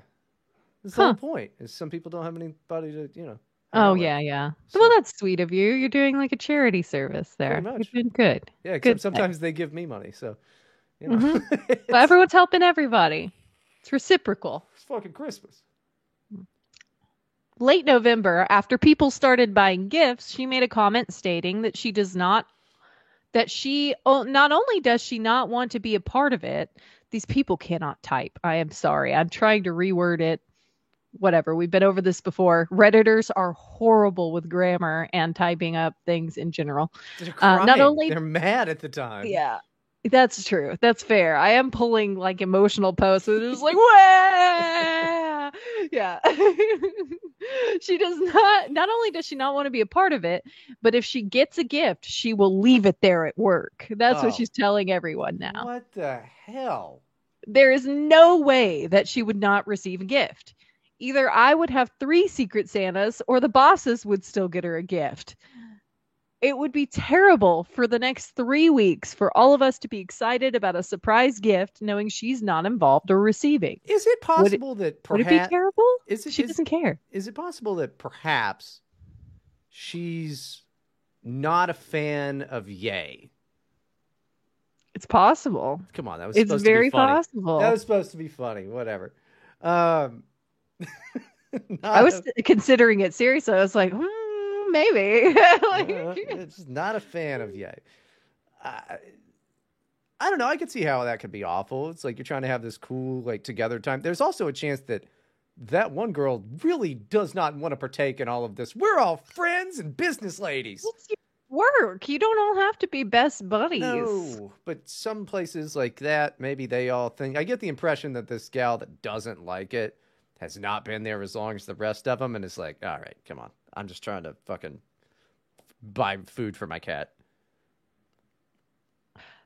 that's the whole point. Is some people don't have anybody to you know. oh with. yeah yeah So- well that's sweet of you you're doing like a charity service there you're much. good yeah. good Except sometimes they give me money, so you know, Mhm. it's, (laughs) But everyone's helping everybody it's reciprocal it's fucking Christmas. late November, after people started buying gifts, she made a comment stating that she does not that she oh, not only does she not want to be a part of it, these people cannot type. I am sorry. I'm trying to reword it. Whatever. We've been over this before. Redditors are horrible with grammar and typing up things in general. They're Uh, not only- they're mad at the time. Yeah. That's true. That's fair. I am pulling like emotional posts it's like, (laughs) (laughs) Yeah. (laughs) she does not, not only does she not want to be a part of it, but if she gets a gift, she will leave it there at work. That's Oh. what she's telling everyone now. What the hell? There is no way that she would not receive a gift. Either I would have three Secret Santas or the bosses would still get her a gift. It would be terrible for the next three weeks for all of us to be excited about a surprise gift knowing she's not involved or receiving. Is it possible that perhaps Would it be terrible? is it She is- doesn't care. is it possible that perhaps she's not a fan of Yay? It's possible. Come on, that was It's supposed very to be funny. possible. That was supposed to be funny. Whatever. Um, (laughs) I was not considering it seriously. I was like, hmm, maybe. (laughs) Like- uh, it's not a fan of Yay. I, I don't know. I could see how that could be awful. It's like you're trying to have this cool, like, together time. There's also a chance that that one girl really does not want to partake in all of this. We're all friends and business ladies. It's work. You don't all have to be best buddies. No, but some places like that, maybe they all think. I get the impression that this gal that doesn't like it has not been there as long as the rest of them, and is like, all right, come on, I'm just trying to fucking buy food for my cat.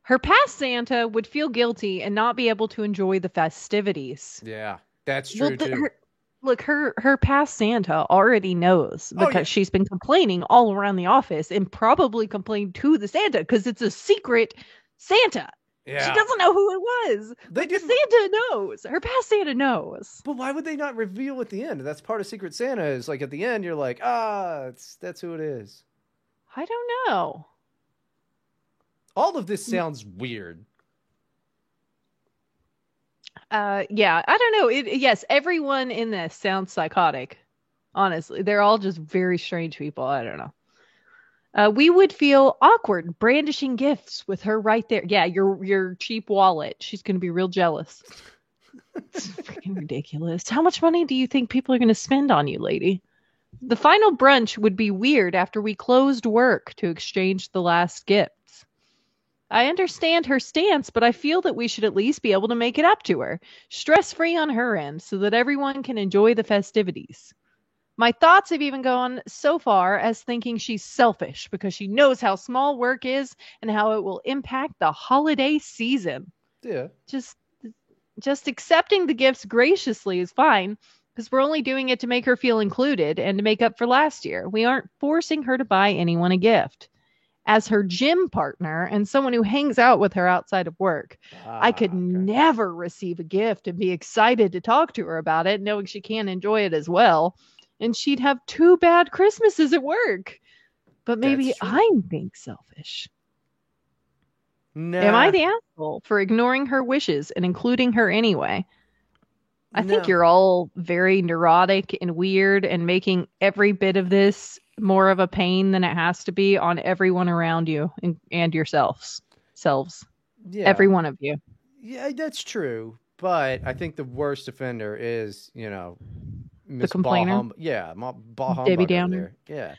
Her past Santa would feel guilty and not be able to enjoy the festivities. Yeah, that's true Well, the- too. her- look, her her past Santa already knows Oh, because yeah. she's been complaining all around the office and probably complained to the Santa because it's a secret Santa. Yeah. She doesn't know who it was. They didn't. Santa knows. Her past Santa knows. But why would they not reveal at the end? That's part of Secret Santa. Is like at the end, you're like, ah, it's, that's who it is. I don't know. All of this sounds weird. Uh, yeah, I don't know. It, yes, everyone in this sounds psychotic. Honestly, they're all just very strange people. I don't know. Uh, we would feel awkward brandishing gifts with her right there. Yeah, your your cheap wallet. She's gonna be real jealous. it's (laughs) freaking ridiculous. How much money do you think people are gonna spend on you, lady? The final brunch would be weird after we closed work to exchange the last gifts. I understand her stance, but I feel that we should at least be able to make it up to her, stress free on her end, so that everyone can enjoy the festivities. My thoughts have even gone so far as thinking she's selfish because she knows how small work is and how it will impact the holiday season. Yeah. Just just accepting the gifts graciously is fine because we're only doing it to make her feel included and to make up for last year. We aren't forcing her to buy anyone a gift. As her gym partner and someone who hangs out with her outside of work, I could Ah, okay. never receive a gift and be excited to talk to her about it, knowing she can't enjoy it as well. And she'd have two bad Christmases at work. But maybe I'm being selfish. Nah, Am I the asshole for ignoring her wishes and including her anyway? I think you're all very neurotic and weird and making every bit of this more of a pain than it has to be on everyone around you and, and yourselves. Selves. yeah. Every one of you. Yeah, that's true. But I think the worst offender is, you know, Miss complainer? Hum- yeah, Ma- bah Debbie Downer? there. Yeah.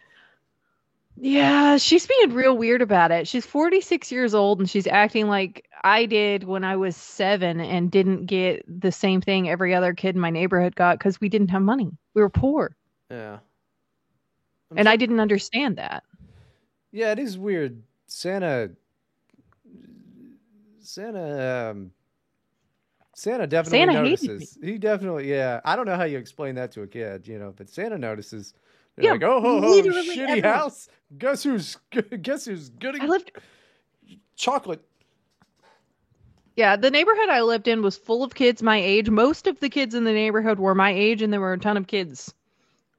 Yeah, she's being real weird about it. She's 46 years old and she's acting like I did when I was seven and didn't get the same thing every other kid in my neighborhood got because we didn't have money. We were poor. Yeah. I'm And so- I didn't understand that. Yeah, it is weird. Santa Santa um Santa definitely Santa notices. He definitely yeah. I don't know how you explain that to a kid, you know, but Santa notices. They're Yeah, like, oh ho ho, shitty house. Guess who's guess who's getting I lived chocolate? Yeah, the neighborhood I lived in was full of kids my age. Most of the kids in the neighborhood were my age, and there were a ton of kids.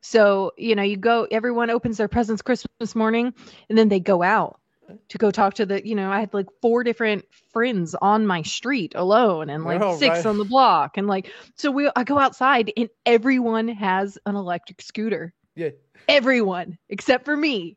So, you know, you go, everyone opens their presents Christmas morning, and then they go out to go talk to the, you know, I had like four different friends on my street alone and like Oh, six right. on the block. And like, so we, I go outside, and everyone has an electric scooter. Yeah. Everyone except for me.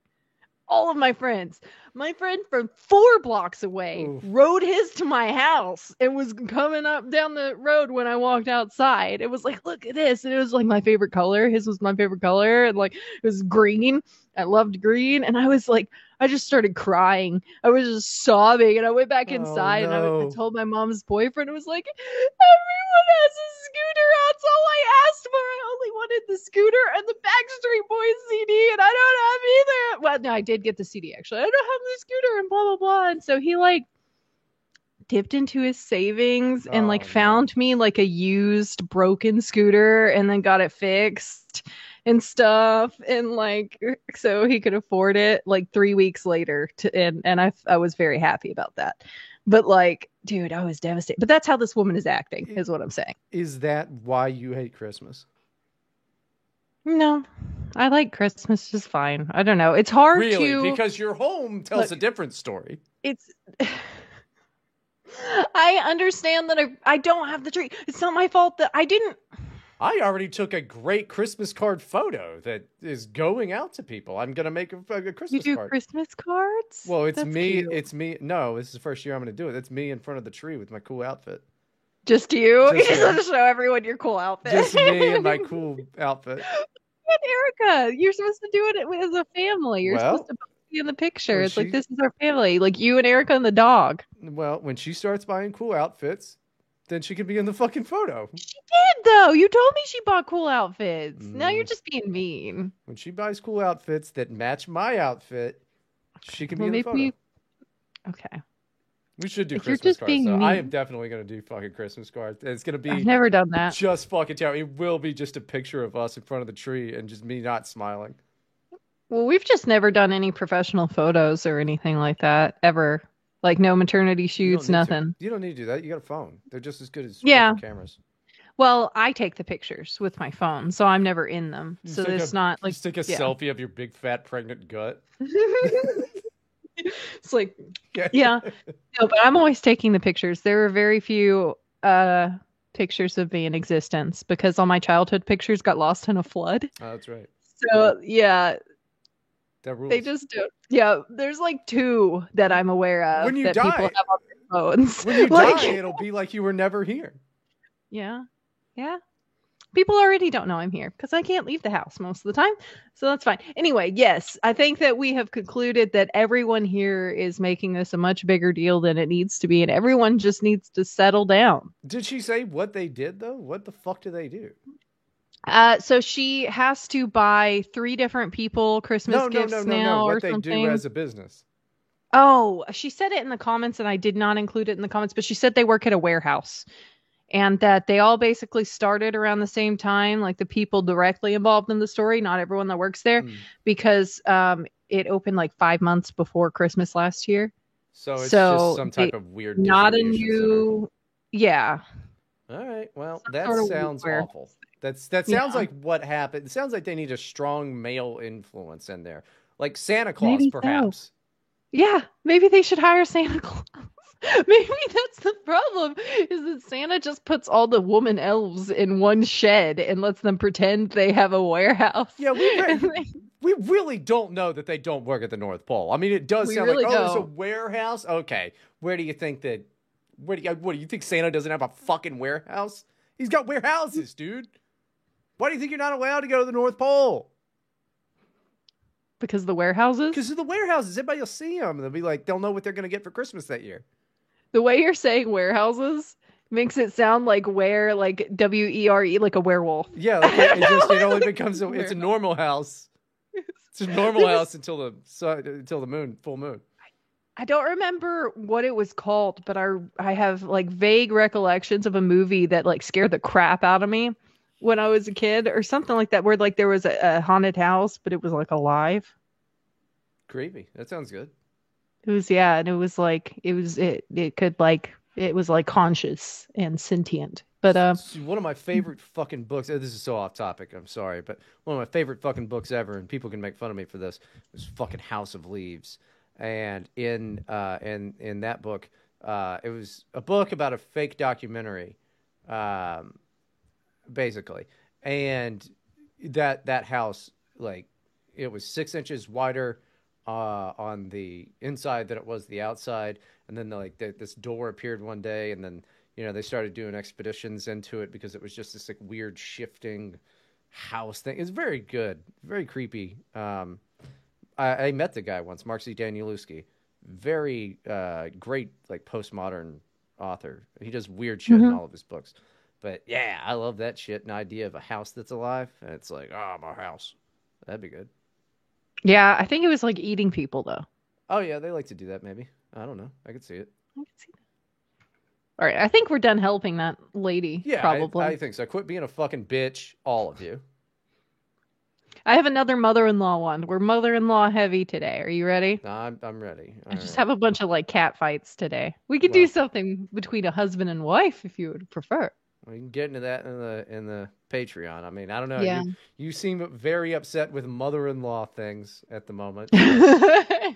All of my friends. My friend from four blocks away Oof. rode his to my house and was coming up down the road when I walked outside. It was like, look at this. And it was like my favorite color. His was my favorite color. And like it was green. I loved green. And I was like, I just started crying. I was just sobbing. And I went back Oh, inside and I, I told my mom's boyfriend, it was like, everyone has a scooter. That's all I asked for. I only wanted the scooter and the Backstreet Boys CD, and I don't have either. Well, no, I did get the CD actually. I don't have the scooter, and blah blah blah. And so he like dipped into his savings and like Oh, no. found me like a used broken scooter and then got it fixed and stuff and like so he could afford it like 3 weeks later to and and I I was very happy about that. But like dude, I was devastated. But that's how this woman is acting is what I'm saying. Is that why you hate Christmas? No. I like Christmas just fine. I don't know. It's hard Really? to Because your home tells Look. a different story. it's (laughs) I understand that I, I don't have the tree. It's not my fault that I didn't I already took a great Christmas card photo that is going out to people. I'm gonna make a, a you do card. Christmas cards? well, it's That's me. cute. It's me. No, this is the first year I'm gonna do it. It's me in front of the tree with my cool outfit. just you. Just (laughs) you just want to show everyone your cool outfit. Just me and my (laughs) cool outfit. And Erica, you're supposed to do it as a family. You're Well, supposed to be in the picture. It's like this is our family. Like you and Erica and the dog. Well, when she starts buying cool outfits, then she can be in the fucking photo. She did though. You told me she bought cool outfits. Now you're Mm. just being mean. When she buys cool outfits that match my outfit, she can Well, be in the photo. Okay. We should do If you're Christmas just cards. being though. I am definitely gonna do fucking Christmas cards. It's gonna be I've never done that. just fucking terrible. It will be just a picture of us in front of the tree and just me not smiling. Well, we've just never done any professional photos or anything like that ever. Like no maternity shoots, don't to. nothing. You don't need to do that. You got a phone. They're just as good as Yeah. cameras. Well, I take the pictures with my phone, so I'm never in them. You So it's not like just take a yeah. selfie of your big fat pregnant gut. (laughs) it's like Yeah. no, but I'm always taking the pictures. There are very few uh pictures of me in existence because all my childhood pictures got lost in a flood. Oh, that's right. So yeah, That rules. they just don't. Yeah, there's like two that I'm aware of When you that die- people have on their phones. when you (laughs) Like- die, it'll be like you were never here. Yeah. Yeah. People already don't know I'm here because I can't leave the house most of the time. So that's fine. Anyway, yes, I think that we have concluded that everyone here is making this a much bigger deal than it needs to be, and everyone just needs to settle down. Did she say what they did though? What the fuck do they do? Uh, so she has to buy three different people Christmas No, gifts no, no, now no. or What they something. do as a business. Oh, she said it in the comments, and I did not include it in the comments, but she said they work at a warehouse and that they all basically started around the same time, like the people directly involved in the story, not everyone that works there, Hmm. because um, it opened like five months before Christmas last year. So it's So just some type of weird. Not a new, yeah. All right. Well, some that sounds awful. That's that sounds Yeah. like what happened. It sounds like they need a strong male influence in there, like Santa Claus, Maybe so. perhaps. Yeah, maybe they should hire Santa (laughs) Claus. maybe that's the problem is that Santa just puts all the woman elves in one shed and lets them pretend they have a warehouse. Yeah, we (laughs) re- they- we really don't know that they don't work at the North Pole. I mean, it does We sound really like oh, it's a warehouse. Okay, where do you think that? Where do you, what do you think Santa doesn't have a fucking warehouse? He's got warehouses, dude. Why do you think you're not allowed to go to the North Pole? because of the warehouses. Because of the warehouses, everybody will see them. They'll be like, they'll know what they're gonna get for Christmas that year. The way you're saying warehouses makes it sound like where like W E R E like a werewolf. Yeah, like it, it (laughs) just it only becomes a, it's a normal house. It's a normal house until the sun, until the moon, full moon. I don't remember what it was called, but I I have like vague recollections of a movie that like scared the crap out of me when I was a kid or something like that where like there was a, a haunted house but it was like alive. Creepy. That sounds good. It was yeah, and it was like it was it it could like it was like conscious and sentient. But uh one of my favorite fucking books. oh, This is so off topic. I'm sorry, but one of my favorite fucking books ever, and people can make fun of me for this, was fucking House of Leaves. And in uh, in in that book, uh, it was a book about a fake documentary, um, basically. And that that house, like, it was six inches wider uh, on the inside than it was the outside. And then like th- this door appeared one day, and then you know they started doing expeditions into it because it was just this like weird shifting house thing. It's very good, very creepy. Um, I, I met the guy once, Mark Z. Danielewski. Very uh, great, like postmodern author. He does weird shit in Mhm. all of his books. But yeah, I love that shit. An idea of a house that's alive, and it's like, oh, my house. That'd be good. yeah, I think it was like eating people though. Oh yeah, they like to do that. Maybe I don't know. I could see it. I can see that. All right, I think we're done helping that lady. Yeah, probably. I, think so. Quit being a fucking bitch, all of you. I have another mother-in-law one. We're mother-in-law heavy today. Are you ready? I'm I'm ready. I All just right. have a bunch of like cat fights today. We could do something between a husband and wife if you would prefer. We can get into that in the in the Patreon. I mean, I don't know. Yeah. You, you seem very upset with mother-in-law things at the moment. (laughs) I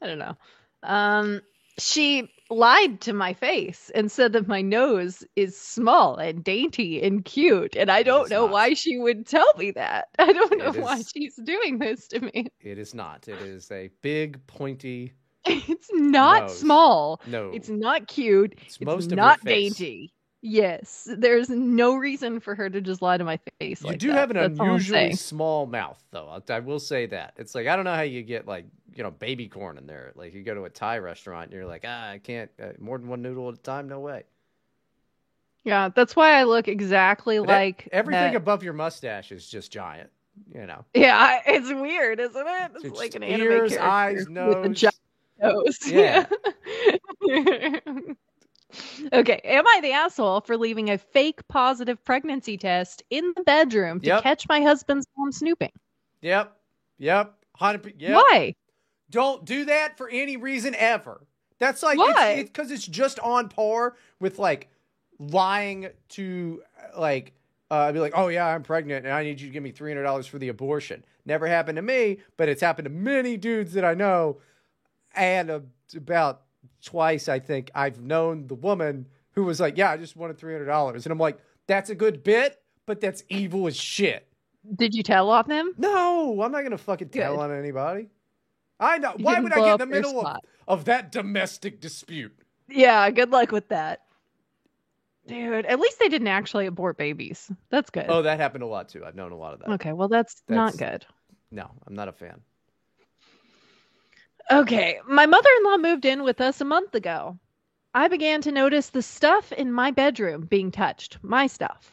don't know. Um, she lied to my face and said that my nose is small and dainty and cute, and I don't know not. why she would tell me that. (laughs) I don't know It why she's doing this to me. it is not. It is a big pointy (laughs) It's not Nose. small. no. It's not cute. It's It's most not face. dainty. Yes, there's no reason for her to just lie to my face. You like do that. have an That's unusually small mouth, though. I, will say that. It's like I don't know how you get like you know baby corn in there. Like you go to a Thai restaurant and you're like, ah, I can't uh, more than one noodle at a time. No way. Yeah, that's why I look exactly But like everything that- above your mustache is just giant. You know, Yeah, it's weird, isn't it? It's, It's like an anime ears, character eyes, with a giant nose. Yeah. (laughs) okay, am I the asshole for leaving a fake positive pregnancy test in the bedroom to Yep. catch my husband's mom snooping? Yep. Yep. Hundred. Yep. Why? Don't do that for any reason ever. That's like Why? because it's, just on par with like lying to like uh, be like, oh yeah, I'm pregnant and I need you to give me three hundred dollars for the abortion. Never happened to me, but it's happened to many dudes that I know, and uh, about twice I think I've known the woman who was like, yeah, I just wanted three hundred dollars, and I'm like, that's a good bit, but that's evil as shit. Did you tell on them? No, I'm not gonna fucking tell Good. on anybody. I know. You Why would I get in the middle of, of that domestic dispute? Yeah, good luck with that. Dude, at least they didn't actually abort babies. That's good. Oh, that happened a lot too. I've known a lot of that. okay, well that's, not good. No, I'm not a fan. Okay, my mother-in-law moved in with us a month ago. I began to notice the stuff in my bedroom being touched, my stuff.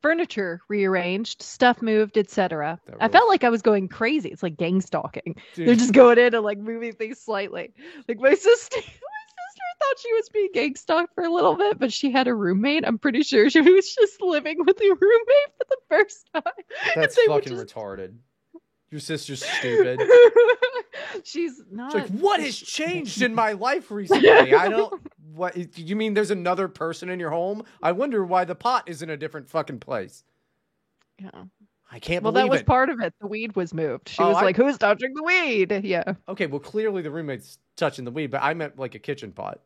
Furniture rearranged, stuff moved, etc. I felt like I was going crazy. It's like gang stalking. Dude, They're just going in and like moving things slightly. Like my sister, (laughs) my sister thought she was being gang stalked for a little bit, but she had a roommate. I'm pretty sure she was just living with a roommate for the first time. (laughs) that's fucking just- retarded. Your sister's stupid. (laughs) She's not. It's like, what has changed in my life recently? I (laughs) don't. What you mean? There's another person in your home? I wonder why the pot is in a different fucking place. Yeah. I can't Well, believe that was it. part of it. The weed was moved. She Oh, was I- like, "Who's touching the weed?" Yeah. okay, well, clearly the roommate's touching the weed, but I meant like a kitchen pot.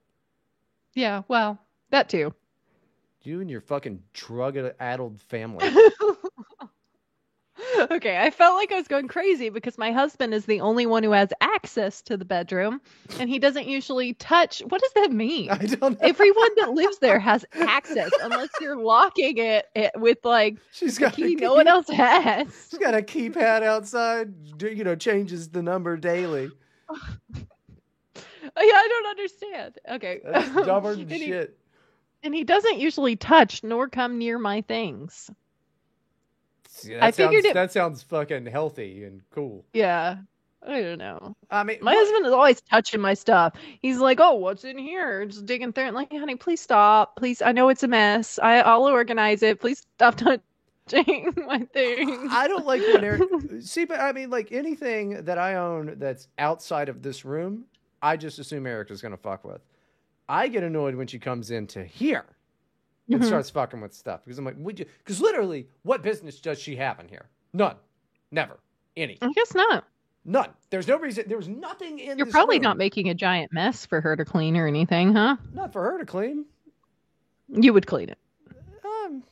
Yeah. Well, that too. You and your fucking drug-addled family. (laughs) okay, I felt like I was going crazy because my husband is the only one who has access to the bedroom, and he doesn't usually touch. What does that mean? I don't know. Everyone that lives there has access, unless you're locking it, it with like She's got key a no one else has. She's got a keypad outside. do- You know, changes the number daily. (laughs) Yeah, I don't understand. Okay, That's (laughs) and, he, shit. and he doesn't usually touch nor come near my things. That I figured sounds, it- that sounds fucking healthy and cool. Yeah, I don't know. I mean, My what- husband is always touching my stuff. He's like, "Oh, what's in here?" Just digging through. it. like, honey, please stop. Please, I know it's a mess. I, I'll organize it. Please stop (laughs) touching my things. I don't like when Eric. (laughs) See, but I mean, like anything that I own that's outside of this room, I just assume Eric is gonna fuck with. I get annoyed when she comes into here and Mhm. starts fucking with stuff because I'm like, would you? Because literally, what business does she have in here? None, never, any, I guess not. none. There's no reason. There's nothing in. You're probably room. not making a giant mess for her to clean or anything, huh? Not for her to clean. You would clean it. Um,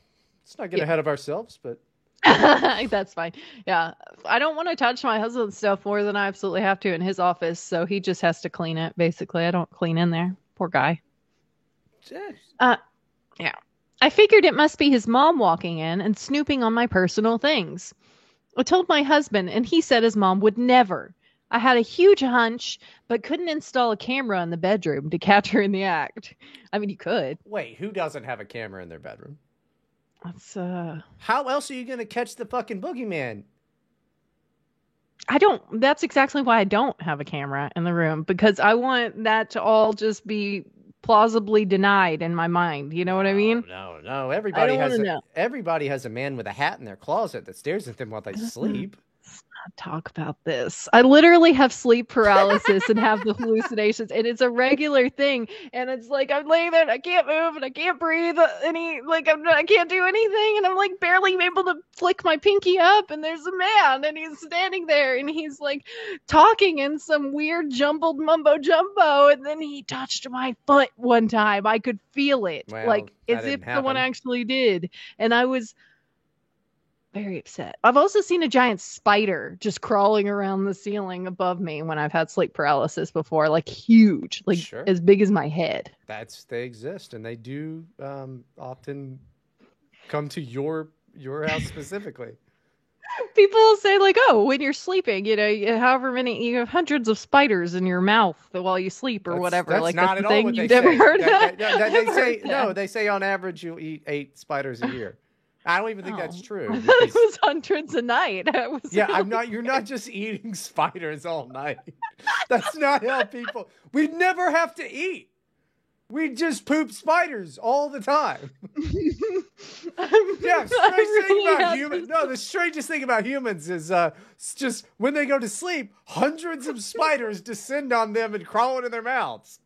let's not get Yeah. ahead of ourselves, but (laughs) That's fine. Yeah. I don't want to touch my husband's stuff more than I absolutely have to in his office, so he just has to clean it, basically. I don't clean in there. Poor guy. Eh, I figured it must be his mom walking in and snooping on my personal things. I told my husband, and he said his mom would never. I had a huge hunch, but couldn't install a camera in the bedroom to catch her in the act. I mean, you could. wait, who doesn't have a camera in their bedroom? That's uh How else are you gonna catch the fucking boogeyman? I don't that's exactly why I don't have a camera in the room because I want that to all just be plausibly denied in my mind. You know what I mean? No, no, no. Everybody has a, know. everybody has a man with a hat in their closet that stares at them while they uh-huh. sleep. Talk about this. I literally have sleep paralysis and have the hallucinations, and it's a regular thing. And it's like I'm laying there, and I can't move, and I can't breathe any. Like I'm, I can't do anything, and I'm like barely able to flick my pinky up. And there's a man, and he's standing there, and he's like talking in some weird jumbled mumbo jumbo. And then he touched my foot one time. I could feel it, Well, like as if didn't someone actually did. And I was very upset. I've also seen a giant spider just crawling around the ceiling above me when I've had sleep paralysis before, like huge, like Sure. as big as my head. That's they exist and they do um, often come to your your house specifically. (laughs) People say like, "Oh, when you're sleeping, you know, you- however many you have hundreds of spiders in your mouth while you sleep or That's- whatever." That's like not that's at the all thing what they you've say. never heard. That- that- that- I've they (laughs) say heard no. that. They say on average you eat eight spiders a year. I don't even think that's Oh. true. I thought (laughs) it because- was hundreds a night. (laughs) Yeah, I'm not. You're not just eating (laughs) spiders all night. That's not how people. We never have to eat. We just poop spiders all the time. I'm- Yeah, strange thing really about have humans. No, the strangest thing about humans is uh, just when they go to sleep, hundreds of spiders descend on them and crawl into their mouths.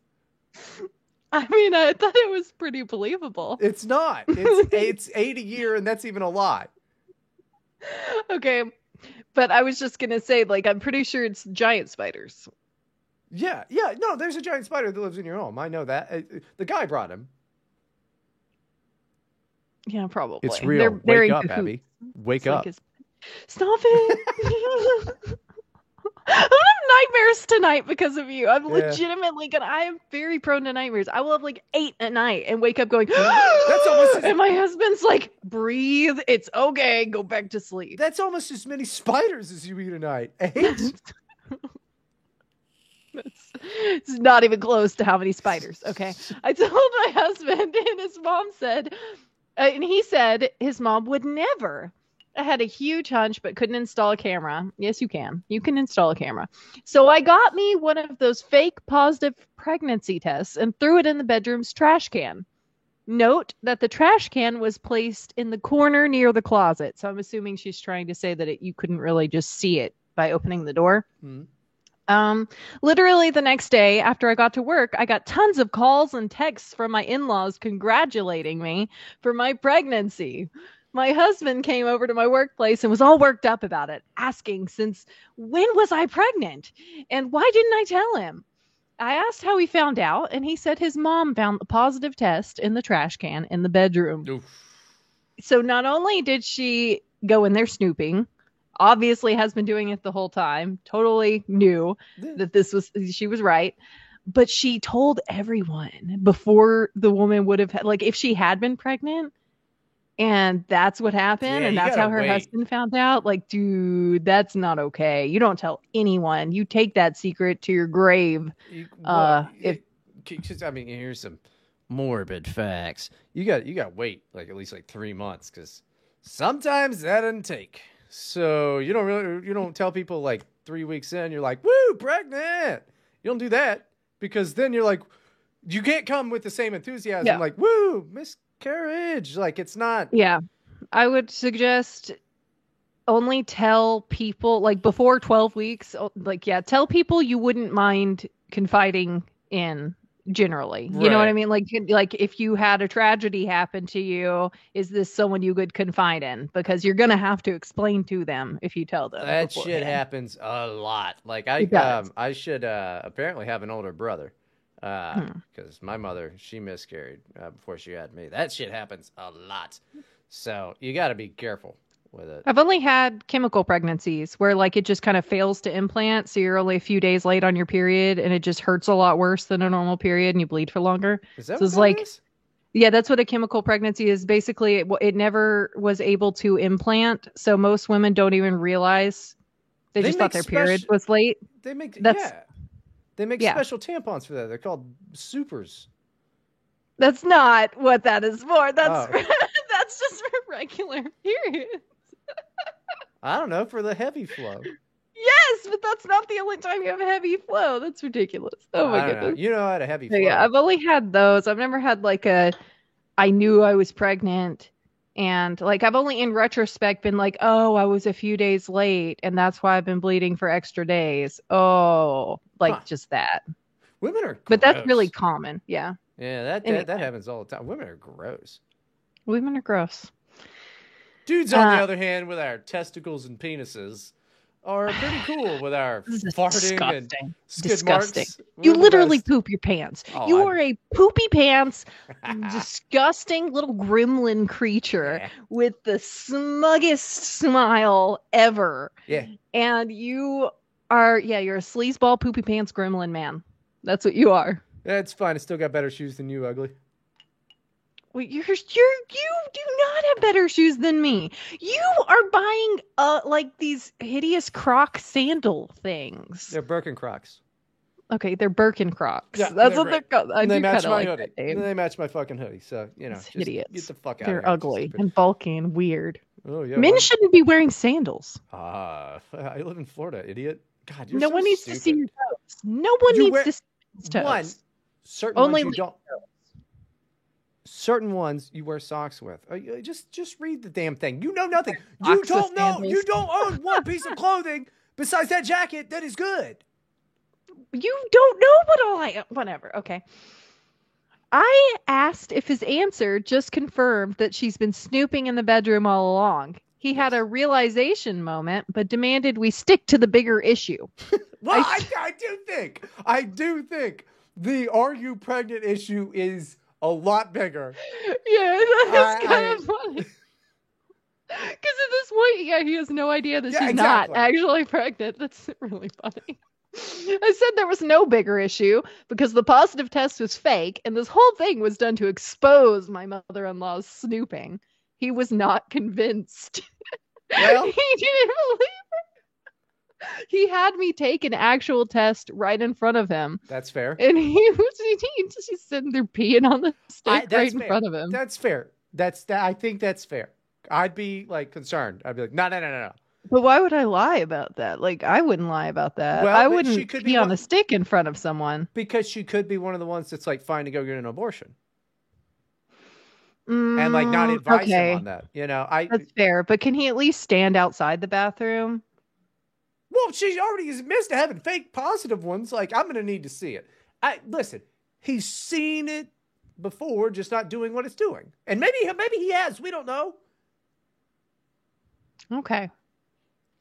I mean, I thought it was pretty believable. It's not. It's (laughs) it's eight a year, and that's even a lot. Okay, but I was just gonna say, like, I'm pretty sure it's giant spiders. Yeah, yeah. No, there's a giant spider that lives in your home. I know that. Uh, The guy brought him. Yeah, probably. It's real. They're, they're Wake up. (laughs) Abby. Wake It's like up. his- Stop it! (laughs) I'm gonna have nightmares tonight because of you. I'm Yeah. legitimately gonna. I am very prone to nightmares. I will have like eight at night and wake up going. (gasps) That's almost as- (gasps) And my husband's like, "Breathe. It's okay. Go back to sleep." That's almost as many spiders as you eat a night. (laughs) Eight. It's, it's not even close to how many spiders. Okay. I told my husband, (laughs) and his mom said, uh, and he said his mom would never. I had a huge hunch, but couldn't install a camera. Yes, you can. You can install a camera. So I got me one of those fake positive pregnancy tests and threw it in the bedroom's trash can. Note that the trash can was placed in the corner near the closet. So I'm assuming she's trying to say that it, you couldn't really just see it by opening the door. Hmm. Um, literally the next day after I got to work, I got tons of calls and texts from my in-laws congratulating me for my pregnancy. My husband came over to my workplace and was all worked up about it, asking since when was I pregnant and why didn't I tell him? I asked how he found out, and he said his mom found the positive test in the trash can in the bedroom Oof. so not only did she go in there snooping obviously has been doing it the whole time totally knew that this was she was right but she told everyone before the woman would have had like if she had been pregnant and that's what happened Yeah, and that's how her wait. husband found out like dude that's not okay you don't tell anyone you take that secret to your grave You- Uh, if- just- I mean, here's some morbid facts. You got you got wait like at least like three months because sometimes that doesn't take. So you don't really you don't tell people like three weeks in you're like woo pregnant. You don't do that because then you're like you can't come with the same enthusiasm Yeah. like woo miscarriage. Like it's not. Yeah. I would suggest only tell people like before 12 weeks like yeah, tell people you wouldn't mind confiding in generally. You know what I mean? Like like if you had a tragedy happen to you, is this someone you could confide in? Because you're going to have to explain to them if you tell them. That shit happens a lot. Like I um I should uh apparently have an older brother. Uh Hmm. my mother she miscarried uh, before she had me. That shit happens a lot. So, you got to be careful with it. I've only had chemical pregnancies where like it just kind of fails to implant, so you're only a few days late on your period and it just hurts a lot worse than a normal period and you bleed for longer. Is that So what it's like- is? Yeah, that's what a chemical pregnancy is. Basically, it, it never was able to implant, so most women don't even realize they, They just thought their make period was late. They make that's- yeah. They make yeah. special tampons for that. They're called supers. That's not what that is for. That's Oh. (laughs) that's just for regular periods. I don't know for the heavy flow. Yes, but that's not the only time you have a heavy flow. That's ridiculous. Oh my I don't know. goodness. You know how to heavy flow. yeah, I've only had those. I've never had like a I knew I was pregnant and like I've only in retrospect been like, "Oh, I was a few days late and that's why I've been bleeding for extra days." Oh, like Huh. just that. Women are But that's really common. Yeah. Yeah, that, Anyway. that that happens all the time. Women are gross. Women are gross. Dudes, on the Uh, other hand, with our testicles and penises, are pretty cool with our (sighs) farting and disgusting. skid Disgusting. marks. You We're the literally best. poop your pants. Oh, you I- are a poopy pants, (laughs) disgusting little gremlin creature Yeah. with the smuggest smile ever. Yeah. And you are, yeah, you're a sleazeball poopy pants gremlin man. That's what you are. That's fine. I still got better shoes than you, ugly. Well, you're, you're, you do not have better shoes than me. You are buying, uh, like these hideous Croc sandal things. They're Birkenkrocks. Okay, they're Birkin Crocs. Yeah, That's they're what they're called. I And they match my like hoodie. They match my fucking hoodie. So, you know, It's just idiots. get the fuck out They're of here. ugly Stupid. and bulky and weird. Oh, yeah. Men shouldn't be wearing sandals. Ah, (laughs) I live in Florida, idiot. God, you're no so one needs to see your toes. No one You needs wear- to see his toes. One, certain Only ones you don't. Certain ones you wear socks with. Uh, Just, just read the damn thing. You know nothing. (laughs) You don't know. You don't own one piece of (laughs) clothing besides that jacket that is good. You don't know what all I whatever. Okay. I asked if his answer just confirmed that she's been snooping in the bedroom all along. He had a realization moment, but demanded we stick to the bigger issue. (laughs) Well, I, I do think, I do think the are you pregnant issue is a lot bigger. Yeah, (laughs) that's I- kind I- of funny. Because at this point, yeah, he has no idea that Yeah, she's exactly. not actually pregnant. (laughs) That's really funny. I said there was no bigger issue because the positive test was fake, and this whole thing was done to expose my mother-in-law's snooping. He was not convinced. (laughs) Well- he didn't believe it. (laughs) He had me take an actual test right in front of him, That's fair. and he was (laughs) he, he's sitting there peeing on the stick I- right in fair. front of him. That's fair. That's that. I think that's fair. I'd be like concerned. I'd be like, no, no, no, no, no. But why would I lie about that? Like I wouldn't lie about that. Well, I wouldn't she could pee be on one- a stick in front of someone. Because she could be one of the ones that's like fine to go get an abortion and like not Mm, advise okay. him on that. You know, I That's fair, but can he at least stand outside the bathroom? Well, she already is missed having fake positive ones. Like I'm gonna need to see it. I listen. He's seen it before, just not doing what it's doing, and maybe maybe he has. We don't know. Okay,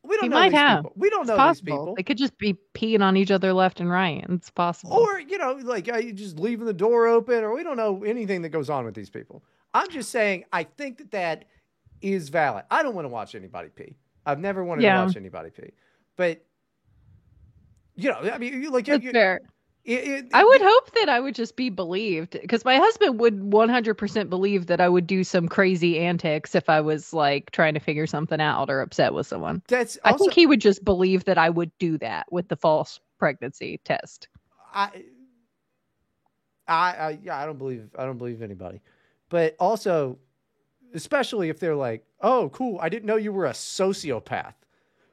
We don't He know might these have. people. We don't it's know possible. these people. They could just be peeing on each other left and right. It's possible. Or, you know, like uh, just leaving the door open, or we don't know anything that goes on with these people. I'm just saying, I think that that is valid. I don't want to watch anybody pee. I've never wanted Yeah. to watch anybody pee. But, you know, I mean, you, like, That's you- fair. it, it, I would hope that I would just be believed because my husband would 100% believe that I would do some crazy antics if I was like trying to figure something out or upset with someone. That's I think he would just believe that I would do that with the false pregnancy test. I, I, I, yeah, I don't believe, I don't believe anybody. But also, especially if they're like, oh, cool, I didn't know you were a sociopath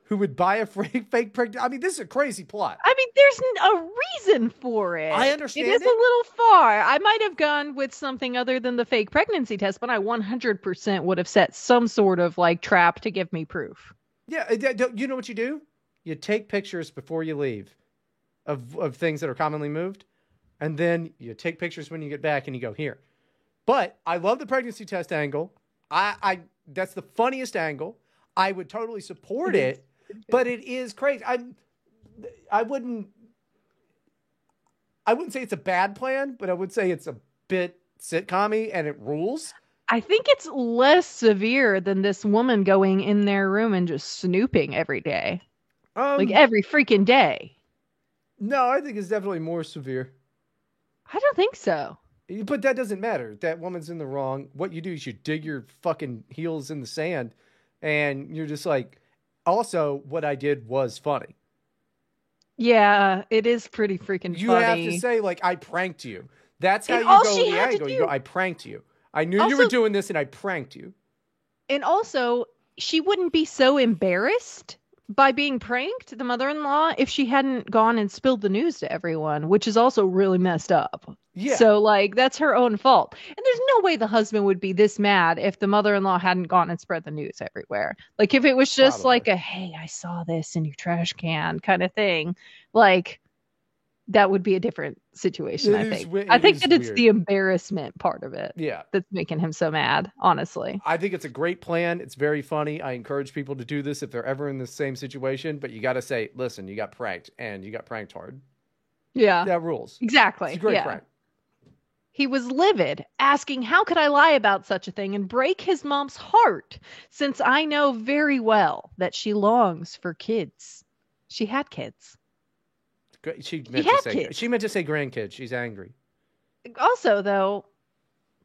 who would buy a (laughs) fake, fake pregnant. I mean, this is a crazy plot. I mean, there's a reason for it. I understand It is it. a little far. I might have gone with something other than the fake pregnancy test, but I 100% would have set some sort of like trap to give me proof. Yeah, uh, you know what you do? You take pictures before you leave of of things that are commonly moved, and then you take pictures when you get back and you go here. But I love the pregnancy test angle. I, I that's the funniest angle. I would totally support it, but it is crazy. I I wouldn't I wouldn't say it's a bad plan, but I would say it's a bit sitcom and it rules. I think it's less severe than this woman going in their room and just snooping every day. Um, Like every freaking day. no, I think it's definitely more severe. I don't think so. But that doesn't matter. That woman's in the wrong. What you do is you dig your fucking heels in the sand and you're just like, also, what I did was funny. Yeah, it is pretty freaking You funny. have to say, like, I pranked you. That's how And you all go she the had to angle. You go, I pranked you. I knew you were doing this and I pranked you. And also, she wouldn't be so embarrassed by being pranked, the mother in law, if she hadn't gone and spilled the news to everyone, which is also really messed up. Yeah. So, like, that's her own fault. And there's no way the husband would be this mad if the mother in law hadn't gone and spread the news everywhere. Like, if it was just Probably. like a, hey, I saw this in your trash can kind of thing, like, that would be a different situation, It I think. wi- I think that it's weird. the embarrassment part of it yeah. that's making him so mad, honestly. I think it's a great plan. It's very funny. I encourage people to do this if they're ever in the same situation, but you got to say, listen, you got pranked and you got pranked hard. Yeah. That rules. Exactly. It's a great yeah. prank. He was livid, asking, How could I lie about such a thing and break his mom's heart, since I know very well that she longs for kids? She had kids. She meant to say kids. she meant to say grandkids. She's angry. Also, though,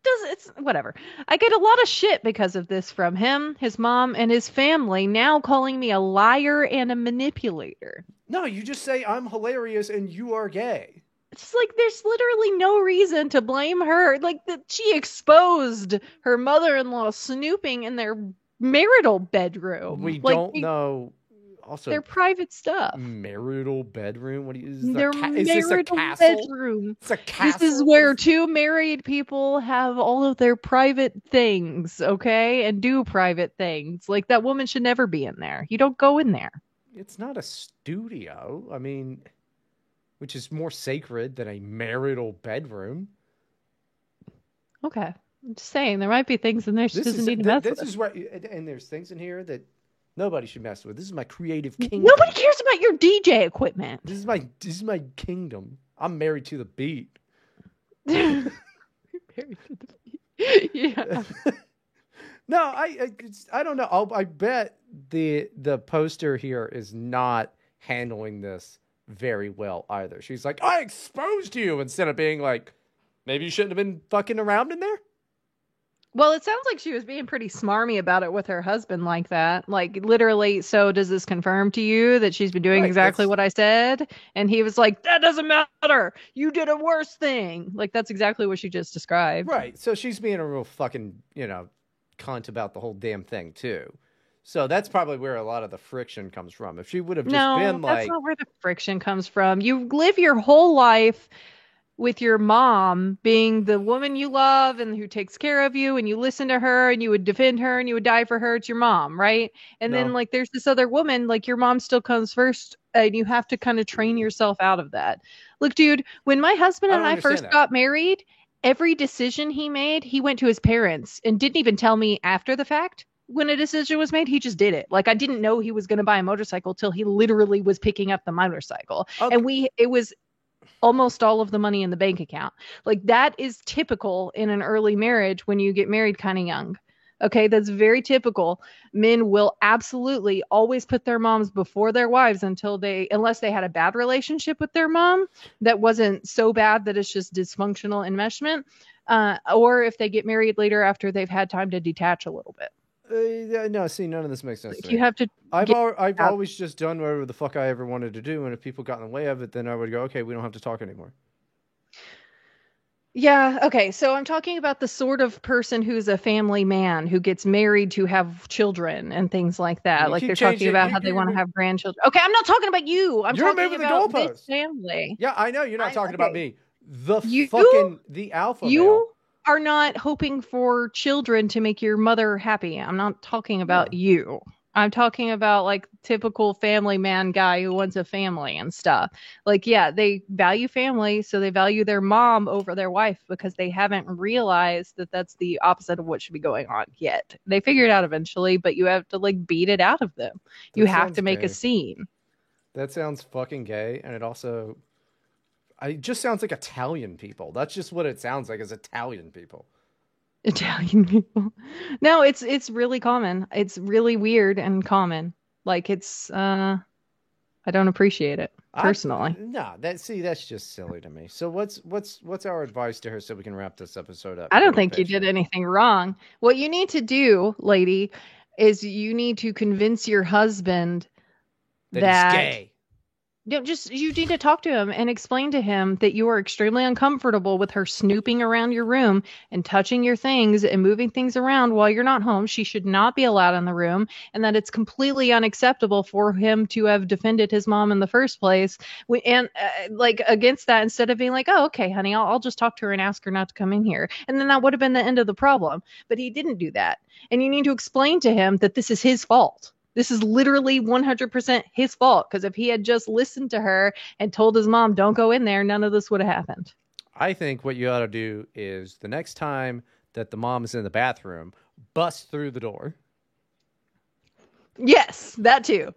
does it's whatever. I get a lot of shit because of this from him, his mom, and his family now calling me a liar and a manipulator. No, you just say I'm hilarious and you are gay. It's like there's literally no reason to blame her. Like that she exposed her mother-in-law snooping in their marital bedroom. We Like, don't know. Also, Their private stuff. marital bedroom. What do you? Is, Their ca- is this a castle? bedroom. It's a castle. This is where two married people have all of their private things, okay? And do private things. Like that woman should never be in there. You don't go in there. It's not a studio. I mean, which is more sacred than a marital bedroom. Okay. I'm just saying there might be things in there she This doesn't is need to th- mess this with. is where and- there's things in here that nobody should mess with. This is my creative kingdom. Nobody cares about your DJ equipment. This is my this is my kingdom. I'm married to the beat. (laughs) Married to the beat. (laughs) yeah. (laughs) no, I I, I don't know. I'll, I bet the the poster here is not handling this very well either. She's like, I exposed you instead of being like, maybe you shouldn't have been fucking around in there. Well, it sounds like she was being pretty smarmy about it with her husband like that. Like literally, so does this confirm to you that she's been doing exactly that's- what I said? And he was like, That doesn't matter. You did a worse thing. Like that's exactly what she just described. Right. So she's being a real fucking, you know, cunt about the whole damn thing too. So that's probably where a lot of the friction comes from. If she would have just no, been that's like, not where the friction comes from. You live your whole life with your mom being the woman you love and who takes care of you, and you listen to her and you would defend her and you would die for her. It's your mom, right? And then like there's this other woman, like your mom still comes first, and you have to kind of train mm-hmm. yourself out of that. Look, dude, when my husband I and I first that. got married, every decision he made, he went to his parents and didn't even tell me after the fact when a decision was made, he just did it. Like I didn't know he was going to buy a motorcycle till he literally was picking up the motorcycle. Okay. And we it was almost all of the money in the bank account. Like that is typical in an early marriage when you get married kind of young. Okay, that's very typical. Men will absolutely always put their moms before their wives until they unless they had a bad relationship with their mom that wasn't so bad that it's just dysfunctional enmeshment. Uh, or if they get married later after they've had time to detach a little bit. Uh, yeah, no, see, none of this makes sense. Like you have to I've al- I've out. always just done whatever the fuck I ever wanted to do, and if people got in the way of it, then I would go, okay, we don't have to talk anymore. Yeah, okay. So I'm talking about the sort of person who's a family man who gets married to have children and things like that. You like they're talking changing- about you- how they you- want to have grandchildren. Okay, I'm not talking about you. I'm You're talking about the this family. Yeah, I know you're not I- talking about me. The You- fucking the alpha male. Are not hoping for children to make your mother happy. I'm not talking about you. I'm talking about like typical family man guy who wants a family and stuff. Like, yeah, they value family, so they value their mom over their wife because they haven't realized that that's the opposite of what should be going on yet. They figure it out eventually, but you have to like beat it out of them. you have to make gay. a scene. That sounds fucking gay, and it also, it just sounds like Italian people. That's just what it sounds like. Is Italian people. Italian people. No, it's it's really common. It's really weird and common. Like it's uh I don't appreciate it I- personally. nah, that see, that's just silly to me. So what's what's what's our advice to her so we can wrap this episode up? I don't think you did anything wrong. What you need to do, lady, is you need to convince your husband That, that, he's gay. No, just you need to talk to him and explain to him that you are extremely uncomfortable with her snooping around your room and touching your things and moving things around while you're not home. She should not be allowed in the room, and that it's completely unacceptable for him to have defended his mom in the first place. We, and uh, like against that, instead of being like, "Oh, okay, honey, I'll, I'll just talk to her and ask her not to come in here," and then that would have been the end of the problem. But he didn't do that, and you need to explain to him that this is his fault. This is literally 100% his fault because if he had just listened to her and told his mom, don't go in there, none of this would have happened. I think what you ought to do is the next time that the mom is in the bathroom, bust through the door. Yes, that too.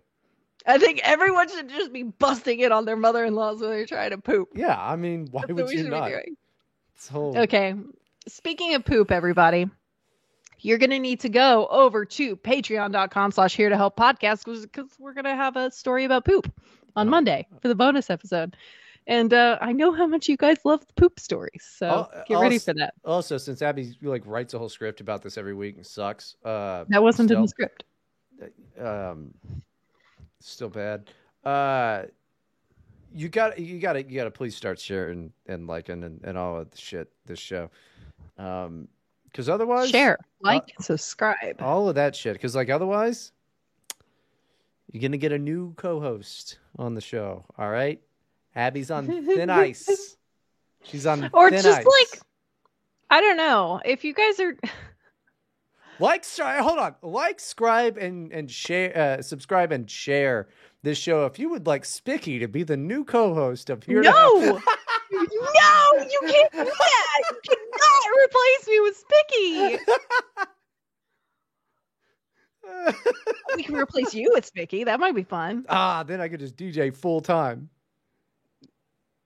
I think everyone should just be busting in on their mother in laws when they're trying to poop. Yeah, I mean, why That's would we you not? whole Okay. Speaking of poop, everybody, you're going to need to go over to patreon.com slash here to help podcast because we're going to have a story about poop on Oh. Monday for the bonus episode. And uh, I know how much you guys love the poop stories. So get ready for that. Also, since Abby like writes a whole script about this every week and sucks, uh, That wasn't in the script. um, still bad. Uh, you got you got to you got to please start sharing and liking and, and all of the shit this show, um, because otherwise Share, like, and subscribe. all of that shit. Because like otherwise, you're gonna get a new co-host on the show. All right, Abby's on thin (laughs) ice. She's on Or thin just ice. like- I don't know. If you guys are (laughs) Like, sorry, hold on. Like, scribe and and share. Uh, subscribe and share this show. If you would like Spicky to be the new co-host of here, No! Help- (laughs) No, you can't do that. You cannot replace me Mickey. (laughs) we can replace you with Mickey. That might be fun. ah, then I could just DJ full time.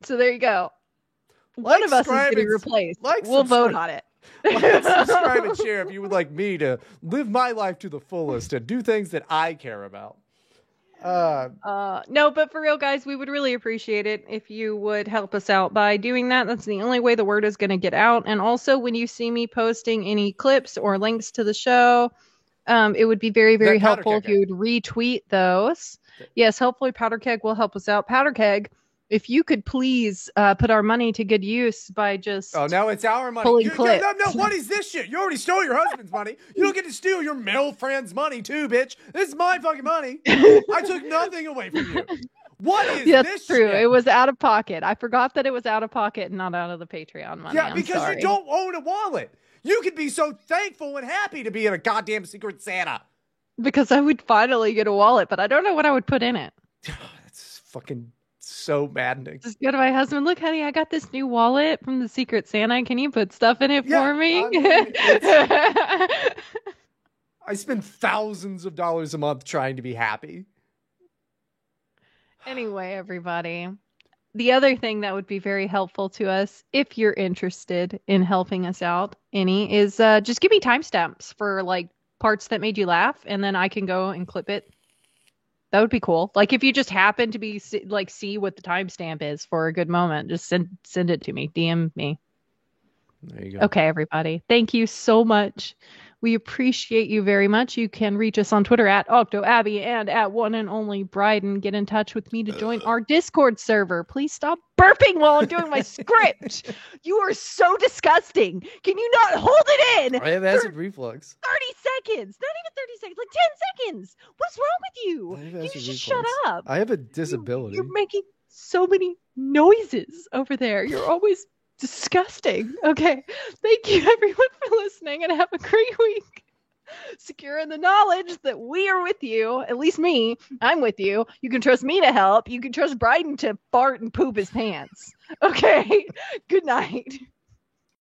So there you go. Like, One of us is subscribe, getting replaced. like, we'll vote on it. Like, (laughs) subscribe and share if you would like me to live my life to the fullest and do things that I care about. Uh, Uh, no, but for real, guys, we would really appreciate it if you would help us out by doing that. That's the only way the word is going to get out. And also, when you see me posting any clips or links to the show, um, it would be very, very helpful if you would retweet those. Yes, hopefully, Powder Keg will help us out. Powder Keg, if you could please uh, put our money to good use by just. oh, now it's our money. Pulling You- you- no, clips. no, what is this shit? You already stole your husband's money. You don't get to steal your male friend's money too, bitch. This is my fucking money. I took (laughs) nothing away from you. What is Yeah, this that's true. shit? It was out of pocket. I forgot that it was out of pocket and not out of the Patreon money. Yeah, I'm because sorry. you don't own a wallet. You could be so thankful and happy to be in a goddamn Secret Santa. Because I would finally get a wallet, but I don't know what I would put in it. (sighs) That's fucking so maddening. Just go to my husband. Look, honey, I got this new wallet from the Secret Santa. Can you put stuff in it Yeah, for me? I mean, (laughs) I spend thousands of dollars a month trying to be happy. (sighs) anyway, everybody. The other thing that would be very helpful to us, if you're interested in helping us out, any, is uh, just give me timestamps for like parts that made you laugh, and then I can go and clip it. That would be cool. Like if you just happen to be like see what the timestamp is for a good moment, just send send it to me. DM me. There you go. Okay, everybody. Thank you so much. We appreciate you very much. You can reach us on Twitter at OctoAbby and at one and only Bryden. Get in touch with me to join uh. our Discord server. Please stop burping while I'm doing my (laughs) script. You are so disgusting. Can you not hold it in? I have acid reflux. 30 seconds. Not even 30 seconds, like 10 seconds. What's wrong with you? You just shut up? I have a You- disability. You're making so many noises over there. You're always disgusting. Okay. Thank you (laughs) everyone for listening and have a great week. Secure in the knowledge that we are with you, at least me. I'm with you. You can trust me to help. You can trust Bryden to fart and poop his pants. Okay. (laughs) Good night.